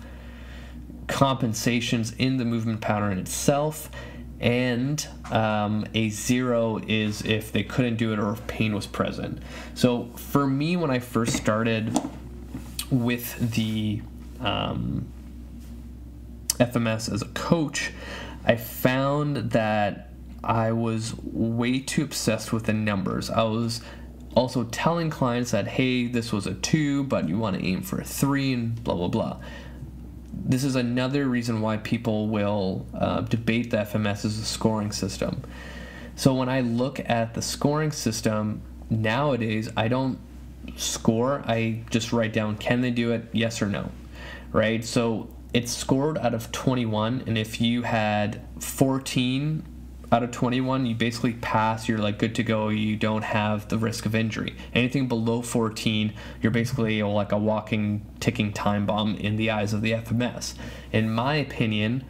compensations in the movement pattern itself. And um, a zero is if they couldn't do it or if pain was present. So for me, when I first started with the um, FMS as a coach, I found that I was way too obsessed with the numbers. I was also telling clients that, hey, this was a two, but you want to aim for a three, and blah, blah, blah. This is another reason why people will uh, debate the FMS as a scoring system. So when I look at the scoring system nowadays, I don't score, I just write down can they do it, yes or no, right? So it's scored out of 21 and if you had 14 out of 21 you basically pass you're like good to go you don't have the risk of injury. Anything below 14 you're basically like a walking ticking time bomb in the eyes of the fms in my opinion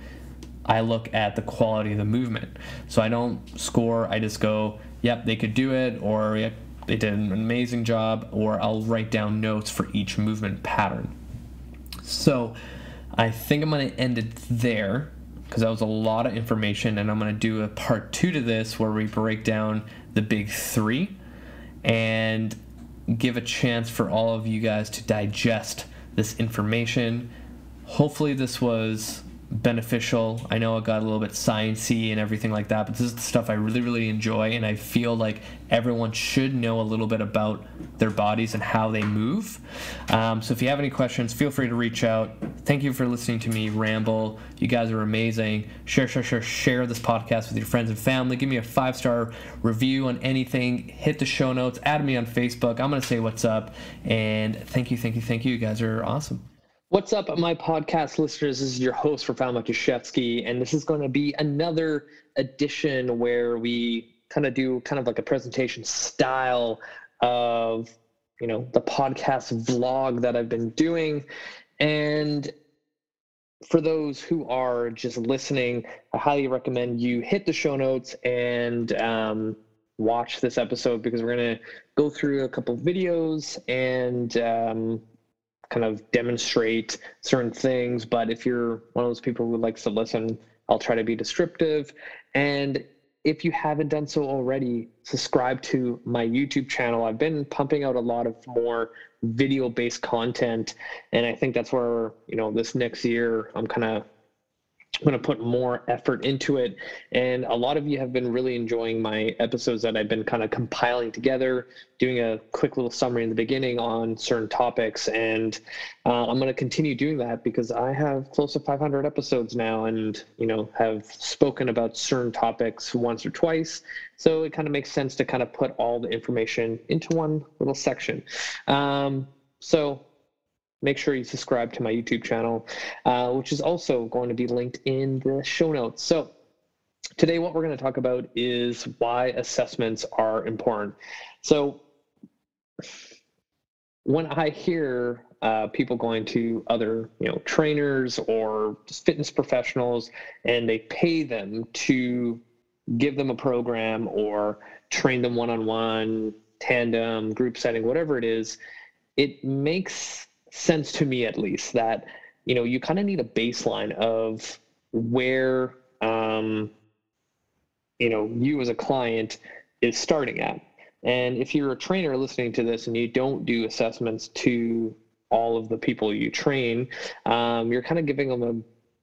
i look at the quality of the movement. So i don't score i just go yep they could do it or yep they did an amazing job or i'll write down notes for each movement pattern. So I think I'm going to end it there because that was a lot of information, and I'm going to do a part two to this where we break down the big three and give a chance for all of you guys to digest this information. Hopefully, this was beneficial. I know it got a little bit sciencey and everything like that, but this is the stuff I really, really enjoy, and I feel like everyone should know a little bit about their bodies and how they move. Um, so if you have any questions, feel free to reach out. Thank you for listening to me ramble. You guys are amazing. Share, share, share, share this podcast with your friends and family. Give me a five star review on anything. Hit the show notes. Add me on Facebook. I'm gonna say what's up. And thank you, thank you, thank you. You guys are awesome. What's up, my podcast listeners? This is your host, Rafal Matuszewski, and this is going to be another edition where we kind of do kind of like a presentation style of, you know, the podcast vlog that I've been doing. And for those who are just listening, I highly recommend you hit the show notes and um, watch this episode because we're going to go through a couple videos and um, kind of demonstrate certain things. But if you're one of those people who likes to listen, I'll try to be descriptive. And if you haven't done so already, subscribe to my YouTube channel. I've been pumping out a lot of more video based content. And I think that's where, you know, this next year I'm kind of I'm going to put more effort into it. And a lot of you have been really enjoying my episodes that I've been kind of compiling together, doing a quick little summary in the beginning on certain topics. And uh, I'm going to continue doing that because I have close to 500 episodes now and, you know, have spoken about certain topics once or twice. So it kind of makes sense to kind of put all the information into one little section. Um, so make sure you subscribe to my YouTube channel, uh, which is also going to be linked in the show notes. So, today, what we're going to talk about is why assessments are important. So, when I hear uh, people going to other, you know, trainers or fitness professionals, and they pay them to give them a program or train them one-on-one, tandem, group setting, whatever it is, it makes sense to me at least that you know you kind of need a baseline of where um, you know you as a client is starting at. And if you're a trainer listening to this and you don't do assessments to all of the people you train um, you're kind of giving them a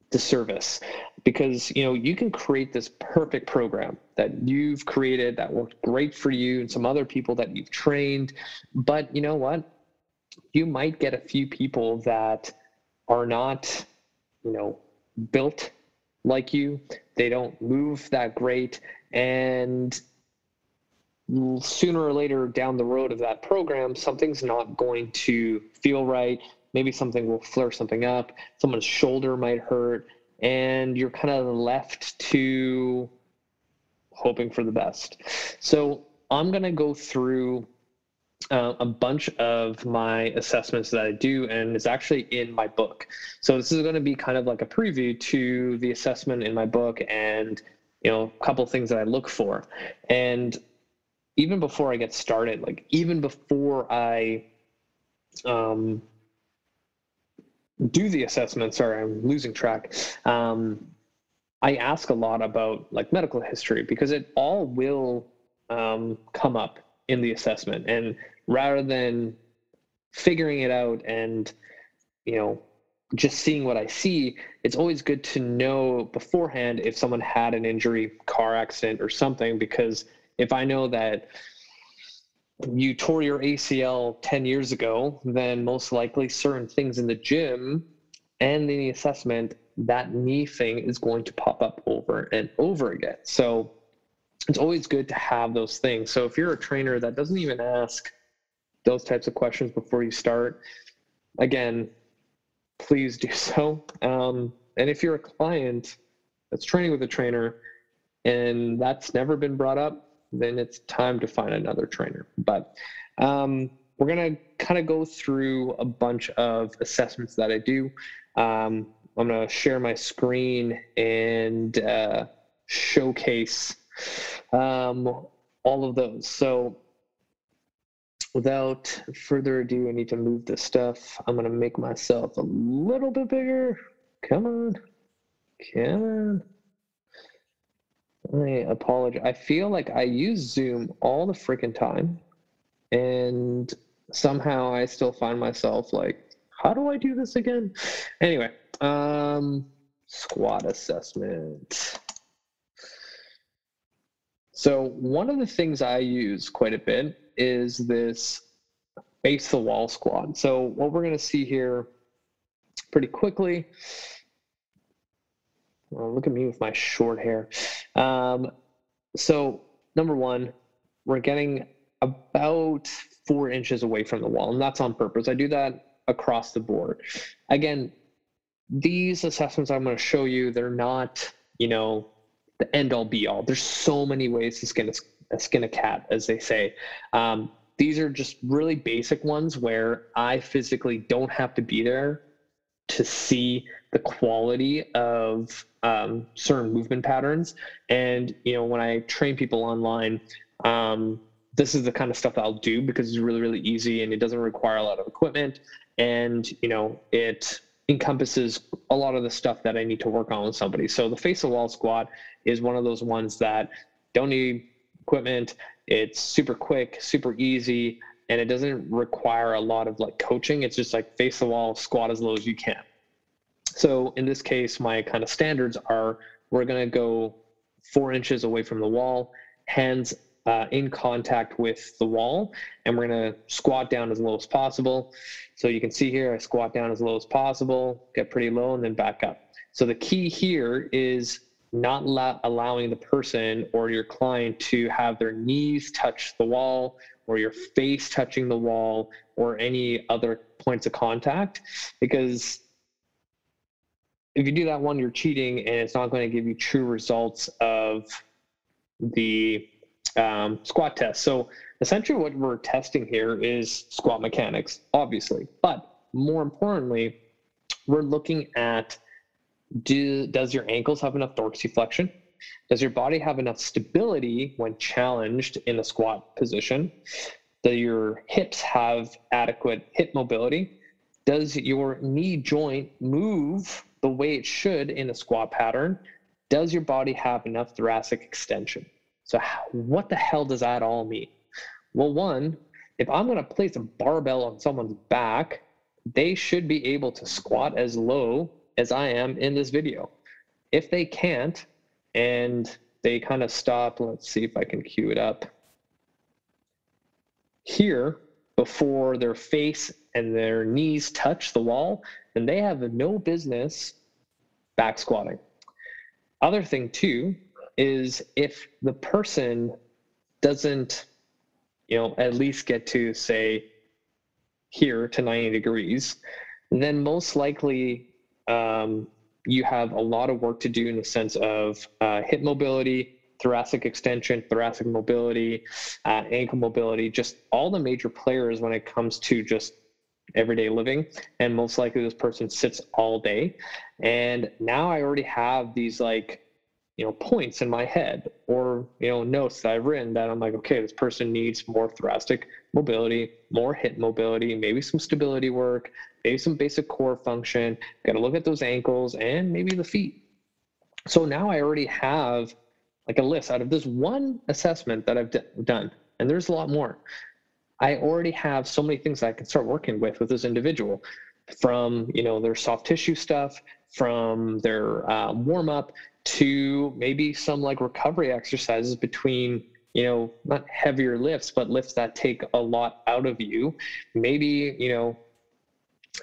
disservice because you know you can create this perfect program that you've created that worked great for you and some other people that you've trained. But you know what you might get a few people that are not, you know, built like you, they don't move that great, and sooner or later down the road of that program, something's not going to feel right. Maybe something will flare something up, someone's shoulder might hurt, and you're kind of left to hoping for the best. So I'm going to go through uh, a bunch of my assessments that I do, and it's actually in my book. So this is going to be kind of like a preview to the assessment in my book, and you know, a couple things that I look for. And even before I get started, like even before I um, do the assessment, sorry, I'm losing track. Um, I ask a lot about like medical history because it all will um, come up in the assessment. And rather than figuring it out and, you know, just seeing what I see, it's always good to know beforehand if someone had an injury, car accident, or something, because if I know that you tore your ACL 10 years ago, then most likely certain things in the gym and in the assessment, that knee thing is going to pop up over and over again. So it's always good to have those things. So if you're a trainer that doesn't even ask those types of questions before you start, again, please do *laughs* so. Um, and if you're a client that's training with a trainer and that's never been brought up, then it's time to find another trainer. But um, we're going to kind of go through a bunch of assessments that I do. Um, I'm going to share my screen and uh, showcase um, all of those. So without further ado, I need to move this stuff. I'm going to make myself a little bit bigger. Come on. Come on. I apologize. I feel like I use Zoom all the freaking time, and somehow I still find myself like, how do I do this again? Anyway, um, squat assessment. So one of the things I use quite a bit is this face the wall squat. So what we're going to see here pretty quickly well, look at me with my short hair. Um, so, number one, we're getting about four inches away from the wall, and that's on purpose. I do that across the board. Again, these assessments I'm going to show you, they're not, you know, the end all be all. There's so many ways to skin a, skin a cat, as they say. Um, these are just really basic ones where I physically don't have to be there to see the quality of um, certain movement patterns. And you know, when I train people online, um, this is the kind of stuff that I'll do because it's really, really easy and it doesn't require a lot of equipment. And you know, it encompasses a lot of the stuff that I need to work on with somebody. So the face of wall squat is one of those ones that don't need equipment. It's super quick, super easy, and it doesn't require a lot of like coaching. It's just like face the wall, squat as low as you can. So in this case, my kind of standards are we're to go four inches away from the wall, hands uh, in contact with the wall, and we're going to squat down as low as possible. So you can see here, I squat down as low as possible, get pretty low, and then back up. So the key here is not la- allowing the person or your client to have their knees touch the wall or your face touching the wall or any other points of contact because if you do that one, you're cheating, and it's not going to give you true results of the um, squat test. So essentially, what we're testing here is squat mechanics, obviously, but more importantly, we're looking at do, does your ankles have enough dorsiflexion? Does your body have enough stability when challenged in a squat position? Do your hips have adequate hip mobility? Does your knee joint move the way it should in a squat pattern, does your body have enough thoracic extension? So, what the hell does that all mean? Well, one, if I'm going to place a barbell on someone's back, they should be able to squat as low as I am in this video. If they can't, and they kind of stop, let's see if I can cue it up. Here, before their face and their knees touch the wall, then they have no business back squatting. Other thing too is if the person doesn't, you know, at least get to say here to 90 degrees, then most likely um, you have a lot of work to do in the sense of uh, hip mobility, thoracic extension, thoracic mobility, uh, ankle mobility, just all the major players when it comes to just everyday living. And most likely this person sits all day. And now I already have these like, you know, points in my head or, you know, notes that I've written that I'm like, okay, this person needs more thoracic mobility, more hip mobility, maybe some stability work, maybe some basic core function. Got to look at those ankles and maybe the feet. So now I already have like a list out of this one assessment that I've d- done, and there's a lot more. I already have so many things I can start working with with this individual, from you know their soft tissue stuff, from their uh, warm up to maybe some like recovery exercises between you know not heavier lifts but lifts that take a lot out of you maybe you know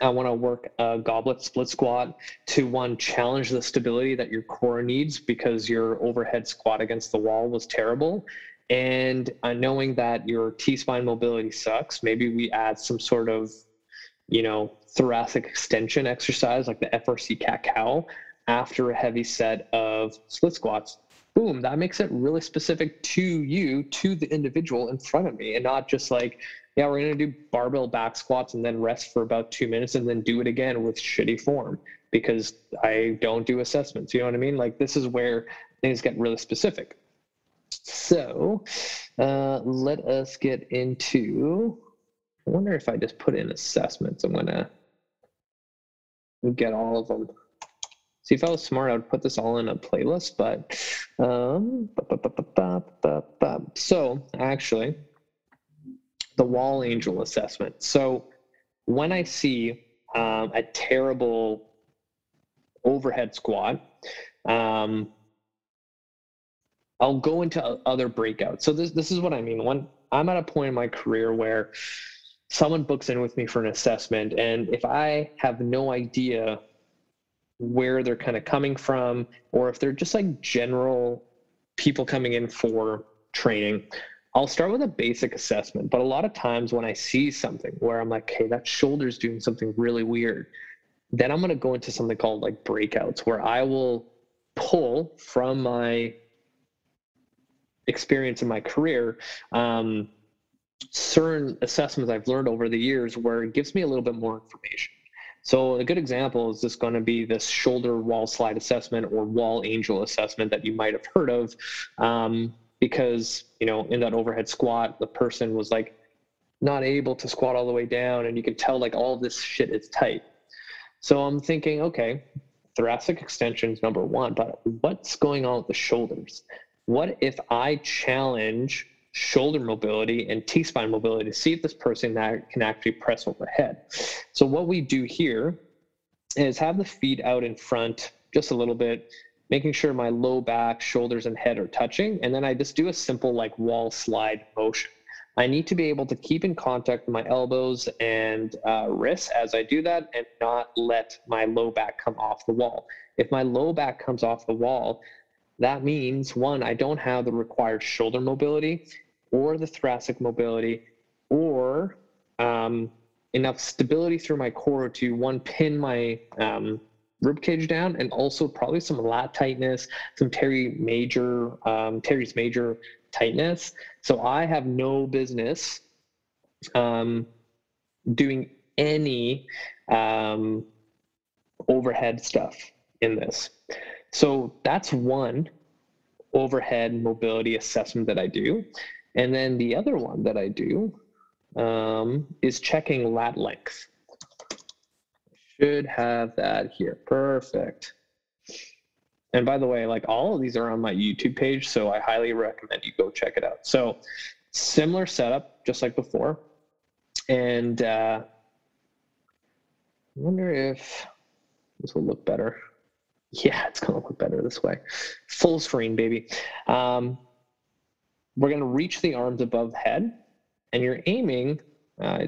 I want to work a goblet split squat to one challenge the stability that your core needs because your overhead squat against the wall was terrible. And uh, knowing that your T spine mobility sucks, maybe we add some sort of, you know, thoracic extension exercise like the FRC cat cow after a heavy set of split squats. Boom, that makes it really specific to you, to the individual in front of me, and not just like, yeah, we're going to do barbell back squats and then rest for about two minutes and then do it again with shitty form because I don't do assessments. You know what I mean? Like, this is where things get really specific. So uh, let us get into. I wonder if I just put in assessments, I'm going to get all of them. See, if I was smart, I would put this all in a playlist, but um, so actually, the wall angel assessment. So when I see um, a terrible overhead squat, um, I'll go into other breakouts. So this this is what I mean. When I'm at a point in my career where someone books in with me for an assessment, and if I have no idea where they're kind of coming from, or if they're just like general people coming in for training, I'll start with a basic assessment, but a lot of times when I see something where I'm like, hey, that shoulder's doing something really weird, then I'm going to go into something called like breakouts where I will pull from my experience in my career um, certain assessments I've learned over the years where it gives me a little bit more information. So a good example is just going to be this shoulder wall slide assessment or wall angel assessment that you might have heard of. Um, because you know in that overhead squat the person was like not able to squat all the way down and you can tell like all this shit is tight so i'm thinking okay thoracic extension is number one but what's going on with the shoulders what if i challenge shoulder mobility and t-spine mobility to see if this person can actually press overhead so what we do here is have the feet out in front just a little bit making sure my low back, shoulders, and head are touching. And then I just do a simple like wall slide motion. I need to be able to keep in contact with my elbows and uh, wrists as I do that and not let my low back come off the wall. If my low back comes off the wall, that means one, I don't have the required shoulder mobility or the thoracic mobility or um, enough stability through my core to one, pin my um, rib cage down and also probably some lat tightness, some teres major, um, teres major tightness. So I have no business um, doing any um, overhead stuff in this. So that's one overhead mobility assessment that I do. And then the other one that I do um, is checking lat length. Should have that here. Perfect. And by the way, like all of these are on my YouTube page, so I highly recommend you go check it out. So similar setup, just like before. And uh, I wonder if this will look better. Yeah, it's gonna look better this way. Full screen, baby. Um, we're gonna reach the arms above head, and you're aiming. Uh,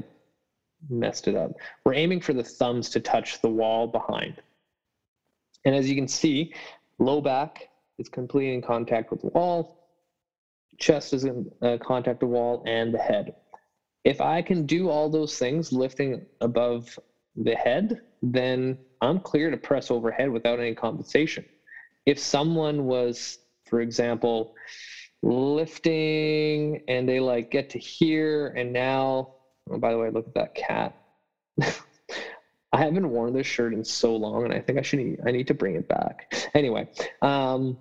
messed it up. We're aiming for the thumbs to touch the wall behind. And as you can see, low back is completely in contact with the wall, chest is in uh, contact with the wall, and the head. If I can do all those things, lifting above the head, then I'm clear to press overhead without any compensation. If someone was, for example, lifting and they like get to here and now, oh, by the way, look at that cat. *laughs* I haven't worn this shirt in so long, and I think I should. I need to bring it back. Anyway, um,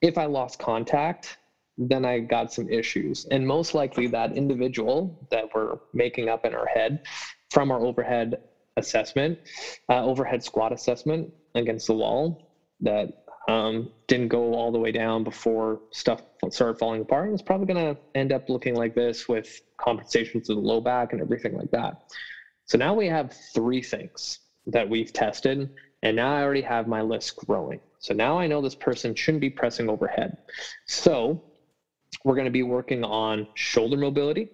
if I lost contact, then I got some issues, and most likely that individual that we're making up in our head from our overhead assessment, uh, overhead squat assessment against the wall, that um, didn't go all the way down before stuff started falling apart. It's probably going to end up looking like this with compensation to the low back and everything like that. So now we have three things that we've tested, and now I already have my list growing. So now I know this person shouldn't be pressing overhead. So we're going to be working on shoulder mobility.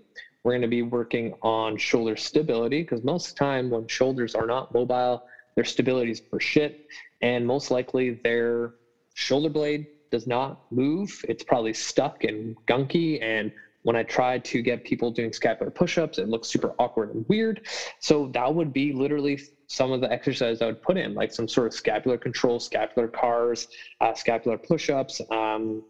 We're going to be working on shoulder stability because most of the time when shoulders are not mobile, their stability is for shit. And most likely their shoulder blade does not move. It's probably stuck and gunky and when I try to get people doing scapular push-ups, it looks super awkward and weird. So that would be literally some of the exercises I would put in, like some sort of scapular control, scapular cars, uh, scapular push-ups, um,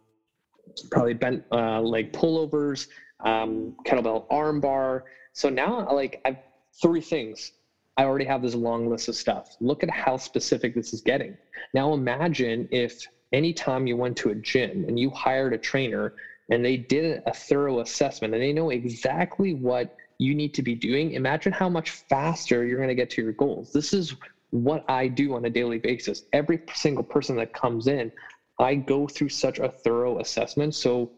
probably bent uh, leg pullovers, um, kettlebell arm bar. So now, like, I've three things. I already have this long list of stuff. Look at how specific this is getting. Now imagine if anytime you went to a gym and you hired a trainer and they did a thorough assessment and they know exactly what you need to be doing, imagine how much faster you're going to get to your goals. This is what I do on a daily basis. Every single person that comes in, I go through such a thorough assessment so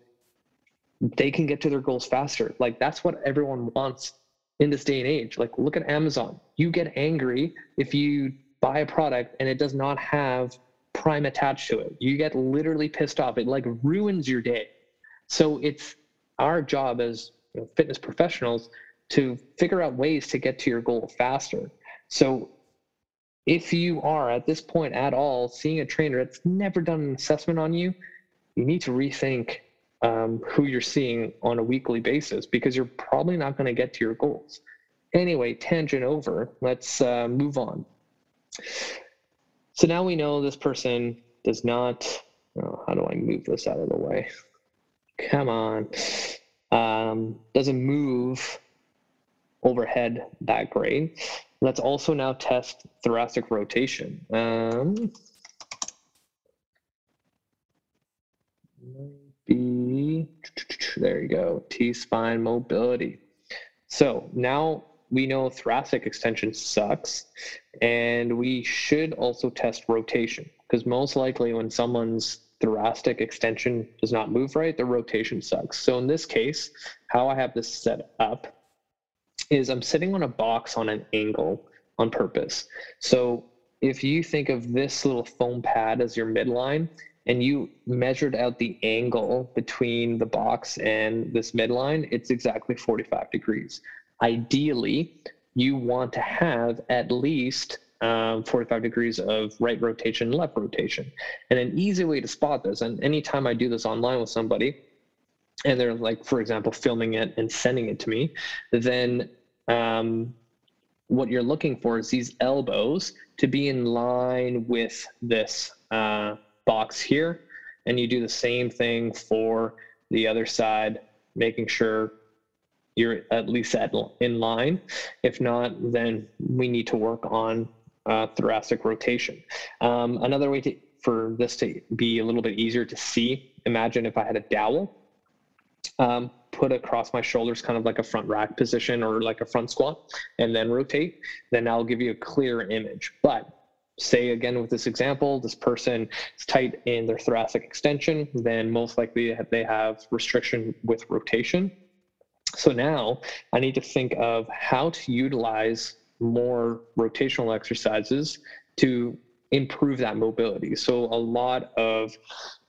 they can get to their goals faster. Like that's what everyone wants in this day and age. Like look at Amazon. You get angry if you buy a product and it does not have prime attached to it. You get literally pissed off. It like ruins your day. So it's our job as you know, fitness professionals to figure out ways to get to your goal faster. So if you are at this point at all seeing a trainer that's never done an assessment on you, you need to rethink um, who you're seeing on a weekly basis because you're probably not going to get to your goals. Anyway, tangent over. Let's uh, move on. So now we know this person does not. Oh, how do I move this out of the way? Come on. Um, doesn't move overhead that great. Let's also now test thoracic rotation. Um, there you go. T spine mobility. So now we know thoracic extension sucks, and we should also test rotation because most likely when someone's thoracic extension does not move right, the rotation sucks. So in this case, how I have this set up is I'm sitting on a box on an angle on purpose. So if you think of this little foam pad as your midline and you measured out the angle between the box and this midline, it's exactly 45 degrees. Ideally, you want to have at least um, 45 degrees of right rotation, left rotation. And an easy way to spot this, and anytime I do this online with somebody, and they're like, for example, filming it and sending it to me, then um, what you're looking for is these elbows to be in line with this uh, box here. And you do the same thing for the other side, making sure you're at least at, in line. If not, then we need to work on uh, thoracic rotation. Um, another way to, for this to be a little bit easier to see, imagine if I had a dowel um, put across my shoulders, kind of like a front rack position or like a front squat, and then rotate, then I'll give you a clear image. But say again with this example, this person is tight in their thoracic extension, then most likely they have restriction with rotation. So now I need to think of how to utilize more rotational exercises to improve that mobility. So a lot of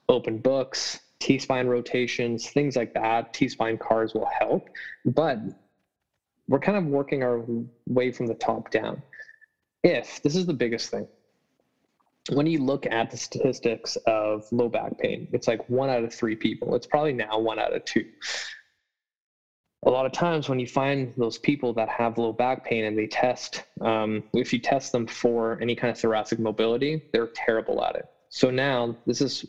open books, T-spine rotations, things like that, T-spine cars will help, but we're kind of working our way from the top down. If this is the biggest thing, when you look at the statistics of low back pain, it's like one out of three people. It's probably now one out of two. A lot of times, when you find those people that have low back pain and they test, um, if you test them for any kind of thoracic mobility, they're terrible at it. So now, this is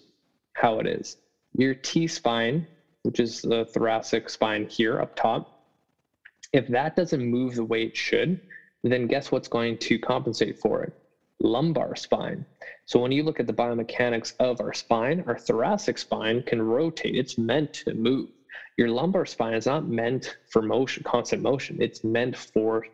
how it is your T spine, which is the thoracic spine here up top, if that doesn't move the way it should, then guess what's going to compensate for it? Lumbar spine. So when you look at the biomechanics of our spine, our thoracic spine can rotate. It's meant to move. Your lumbar spine is not meant for motion, constant motion. It's meant for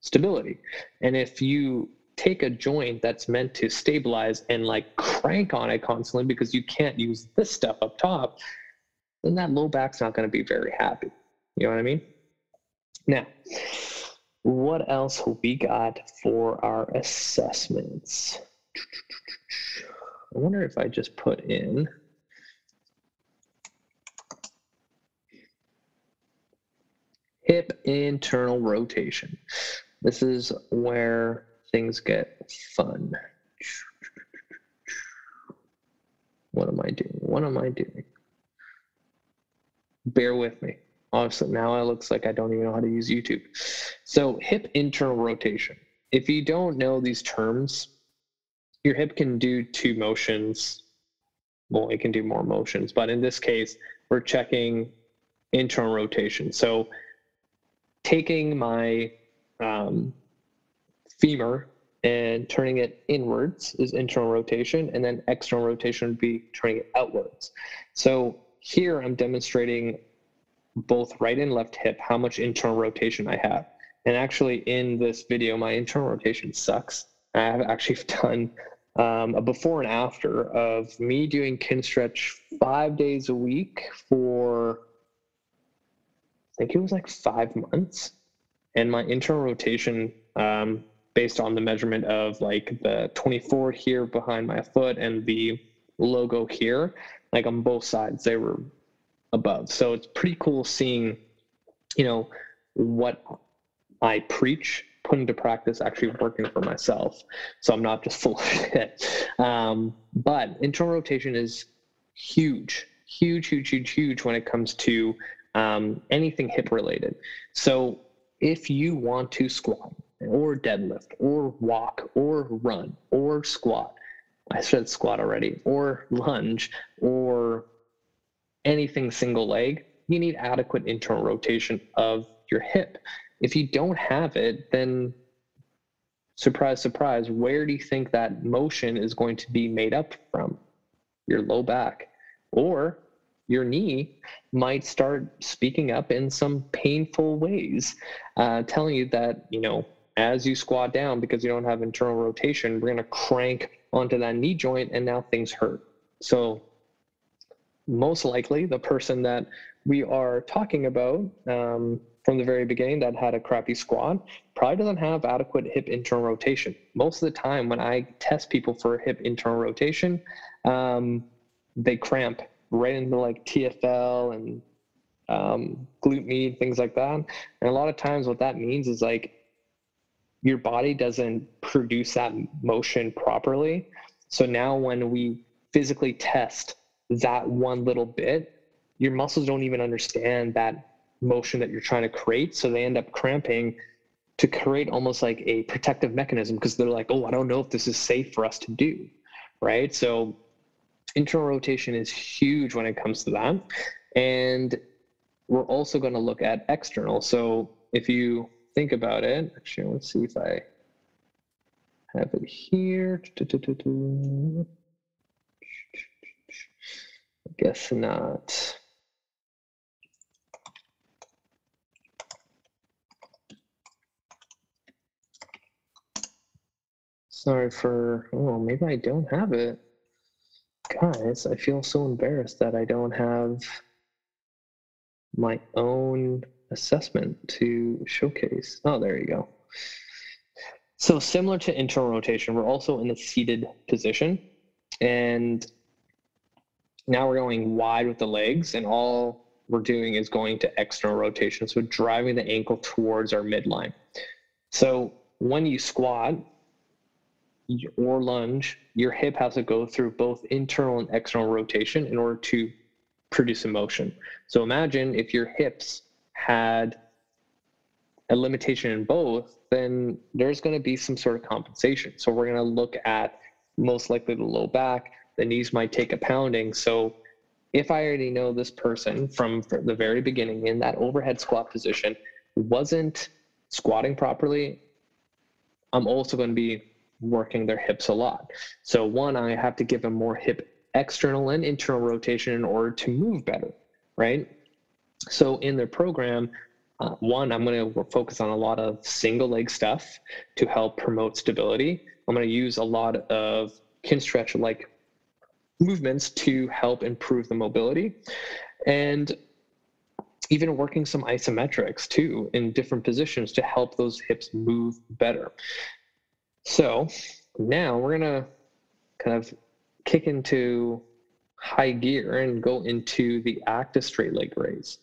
stability. And if you take a joint that's meant to stabilize and like crank on it constantly because you can't use this stuff up top, then that low back's not going to be very happy. You know what I mean? Now, what else we got for our assessments? I wonder if I just put in hip internal rotation. This is where things get fun. What am I doing? What am I doing? Bear with me. Honestly, now it looks like I don't even know how to use YouTube. So, hip internal rotation. If you don't know these terms, your hip can do two motions. Well, it can do more motions, but in this case, we're checking internal rotation. So, taking my um, femur and turning it inwards is internal rotation, and then external rotation would be turning it outwards. So, here I'm demonstrating both right and left hip how much internal rotation I have. And actually, in this video, my internal rotation sucks. I have actually *laughs* done um, a before and after of me doing Kinstretch five days a week for, I think it was like five months. And my internal rotation, um, based on the measurement of like the 24 here behind my foot and the logo here, like on both sides, they were above. So it's pretty cool seeing, you know, what I preach put into practice actually working for myself. So I'm not just *laughs* full of shit. Um, but internal rotation is huge, huge, huge, huge, huge when it comes to um, anything hip related. So if you want to squat or deadlift or walk or run or squat, I said squat already, or lunge or anything single leg, you need adequate internal rotation of your hip. If you don't have it, then surprise, surprise, where do you think that motion is going to be made up from? Your low back. Or your knee might start speaking up in some painful ways, uh, telling you that, you know, as you squat down because you don't have internal rotation, we're going to crank onto that knee joint and now things hurt. So most likely the person that we are talking about um, from the very beginning that had a crappy squat probably doesn't have adequate hip internal rotation. Most of the time, when I test people for hip internal rotation, um, they cramp right into like TFL and um, glute med, things like that. And a lot of times, what that means is like your body doesn't produce that motion properly. So now, when we physically test that one little bit, your muscles don't even understand that motion that you're trying to create. So they end up cramping to create almost like a protective mechanism because they're like, oh, I don't know if this is safe for us to do. Right. So internal rotation is huge when it comes to that. And we're also going to look at external. So if you think about it, actually, let's see if I have it here. Guess not. Sorry for, oh, maybe I don't have it. Guys, I feel so embarrassed that I don't have my own assessment to showcase. Oh, there you go. So similar to internal rotation, we're also in a seated position. And now we're going wide with the legs, and all we're doing is going to external rotation. So driving the ankle towards our midline. So when you squat, or lunge, your hip has to go through both internal and external rotation in order to produce a motion. So imagine if your hips had a limitation in both, then there's going to be some sort of compensation. So we're going to look at most likely the low back. The knees might take a pounding. So if I already know this person from the very beginning in that overhead squat position wasn't squatting properly, I'm also going to be working their hips a lot. So one, I have to give them more hip external and internal rotation in order to move better, right? So in their program, uh, one, I'm going to focus on a lot of single leg stuff to help promote stability. I'm going to use a lot of Kinstretch like movements to help improve the mobility. And even working some isometrics too in different positions to help those hips move better. So now we're to kind of kick into high gear and go into the active straight leg raise.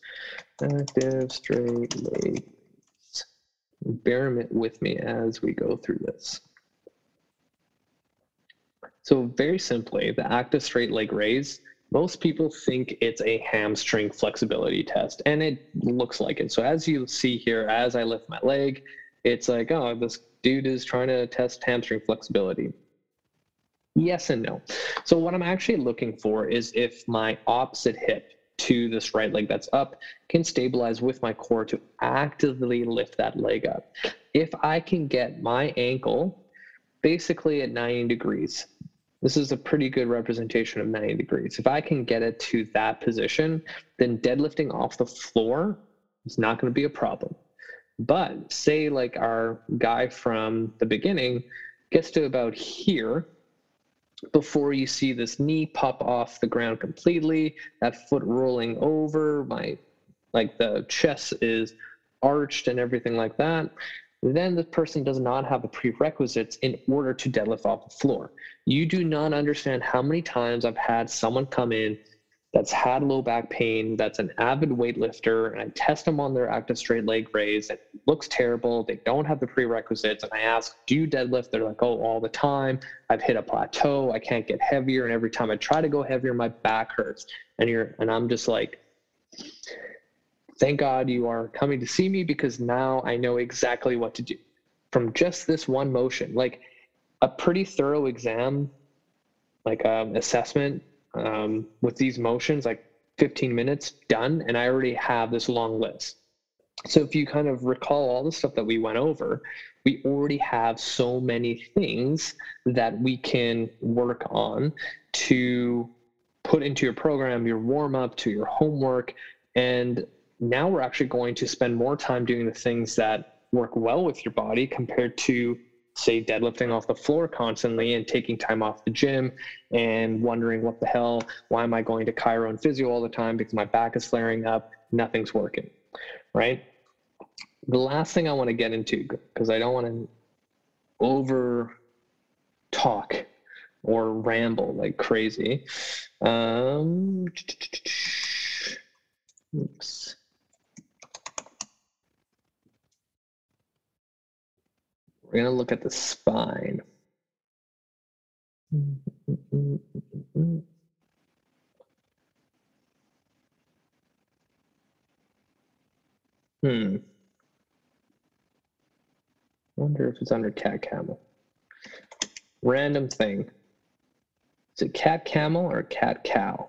Active straight leg. Bear with me as we go through this. So very simply, the active straight leg raise, most people think it's a hamstring flexibility test, and it looks like it. So as you see here, as I lift my leg, it's like, oh, this dude is trying to test hamstring flexibility. Yes and no. So what I'm actually looking for is if my opposite hip to this right leg that's up can stabilize with my core to actively lift that leg up. If I can get my ankle basically at 90 degrees, this is a pretty good representation of 90 degrees. If I can get it to that position, then deadlifting off the floor is not going to be a problem. But say like our guy from the beginning gets to about here before you see this knee pop off the ground completely, that foot rolling over, my like the chest is arched and everything like that, then the person does not have the prerequisites in order to deadlift off the floor. You do not understand how many times I've had someone come in that's had low back pain, that's an avid weightlifter, and I test them on their active straight leg raise. It looks terrible. They don't have the prerequisites. And I ask, Do you deadlift? They're like, Oh, all the time. I've hit a plateau. I can't get heavier. And every time I try to go heavier, my back hurts. And you're and I'm just like, Thank God you are coming to see me because now I know exactly what to do. From just this one motion, like a pretty thorough exam, like um, assessment um, with these motions, like 15 minutes done, and I already have this long list. So if you kind of recall all the stuff that we went over, we already have so many things that we can work on to put into your program, your warm up, to your homework. And now we're actually going to spend more time doing the things that work well with your body compared to say deadlifting off the floor constantly and taking time off the gym and wondering what the hell why am i going to chiro and physio all the time because my back is flaring up nothing's working right? The last thing i want to get into because i don't want to over talk or ramble like crazy um oops We're going to look at the spine. Hmm. Wonder if it's under cat camel. Random thing. Is it cat camel or cat cow?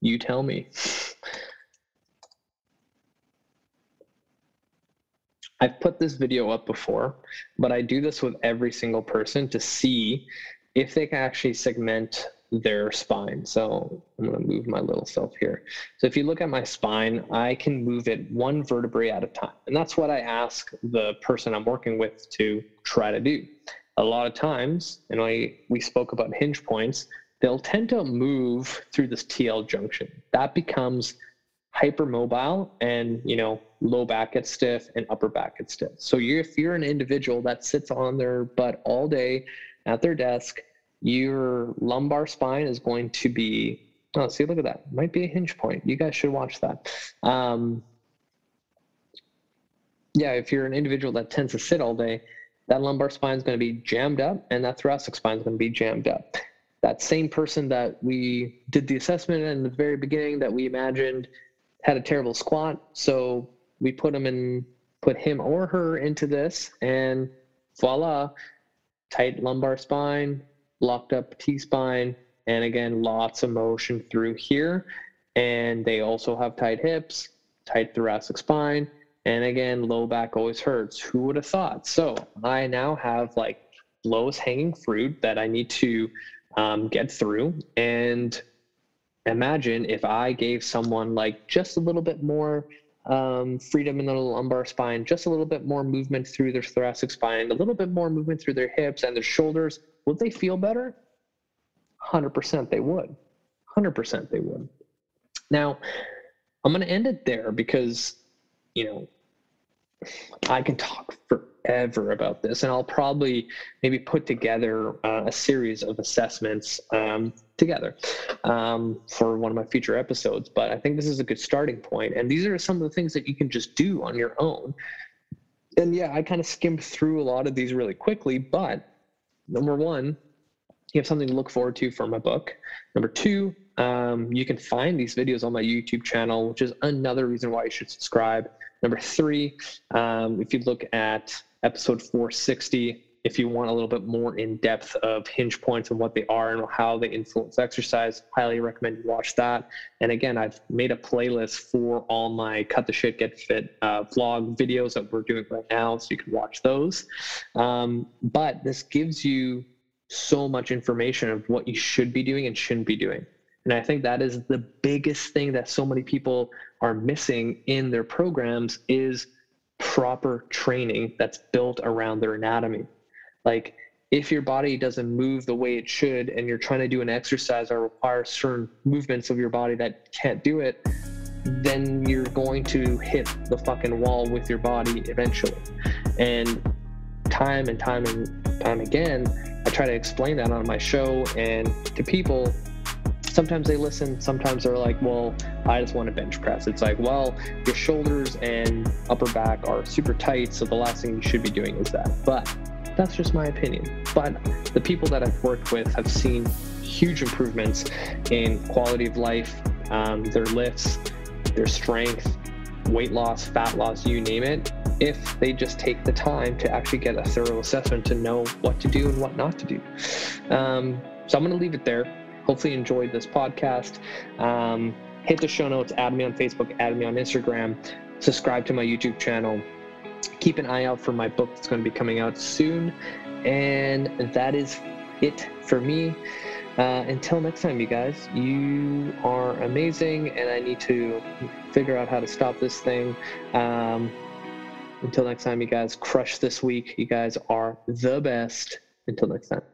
You tell me. *laughs* I've put this video up before, but I do this with every single person to see if they can actually segment their spine. So I'm going to move my little self here. So if you look at my spine, I can move it one vertebrae at a time. And that's what I ask the person I'm working with to try to do. A lot of times, and I, we spoke about hinge points, they'll tend to move through this TL junction. That becomes hypermobile and you know low back gets stiff and upper back gets stiff. So you if you're an individual that sits on their butt all day at their desk your lumbar spine is going to be oh see look at that. Might be a hinge point. You guys should watch that. Um, yeah if you're an individual that tends to sit all day that lumbar spine is going to be jammed up and that thoracic spine is going to be jammed up. That same person that we did the assessment in the very beginning that we imagined had a terrible squat. So we put him in, put him or her into this, and voila, tight lumbar spine, locked up T spine, and again, lots of motion through here. And they also have tight hips, tight thoracic spine, and again, low back always hurts. Who would have thought? So I now have like lowest hanging fruit that I need to um, get through. And imagine if I gave someone like just a little bit more um, freedom in the lumbar spine, just a little bit more movement through their thoracic spine, a little bit more movement through their hips and their shoulders, would they feel better? 100% they would. 100% they would. Now, I'm going to end it there because, you know, I can talk forever about this, and I'll probably maybe put together uh, a series of assessments um, together um, for one of my future episodes. But I think this is a good starting point, and these are some of the things that you can just do on your own. And yeah, I kind of skimmed through a lot of these really quickly, but number one, you have something to look forward to for my book. Number two, um, you can find these videos on my YouTube channel, which is another reason why you should subscribe. Number three, um, if you look at episode 460, if you want a little bit more in depth of hinge points and what they are and how they influence exercise, highly recommend you watch that. And again, I've made a playlist for all my cut the shit, get fit uh, vlog videos that we're doing right now, so you can watch those. Um, but this gives you so much information of what you should be doing and shouldn't be doing. And I think that is the biggest thing that so many people are missing in their programs is proper training that's built around their anatomy. Like if your body doesn't move the way it should and you're trying to do an exercise that requires certain movements of your body that can't do it, then you're going to hit the fucking wall with your body eventually. And time and time and time again, I try to explain that on my show and to people sometimes they listen sometimes they're like well i just want to bench press. It's like well your shoulders and upper back are super tight so the last thing you should be doing is that. But that's just my opinion. But the people that i've worked with have seen huge improvements in quality of life um, their lifts their strength weight loss fat loss you name it if they just take the time to actually get a thorough assessment to know what to do and what not to do. Um, so i'm going to leave it there hopefully enjoyed this podcast. Um, hit the show notes, add me on Facebook, add me on Instagram, subscribe to my YouTube channel. Keep an eye out for my book that's going to be coming out soon. And that is it for me. Uh, until next time, you guys, you are amazing, and I need to figure out how to stop this thing. Um, until next time, you guys, crush this week. You guys are the best. Until next time.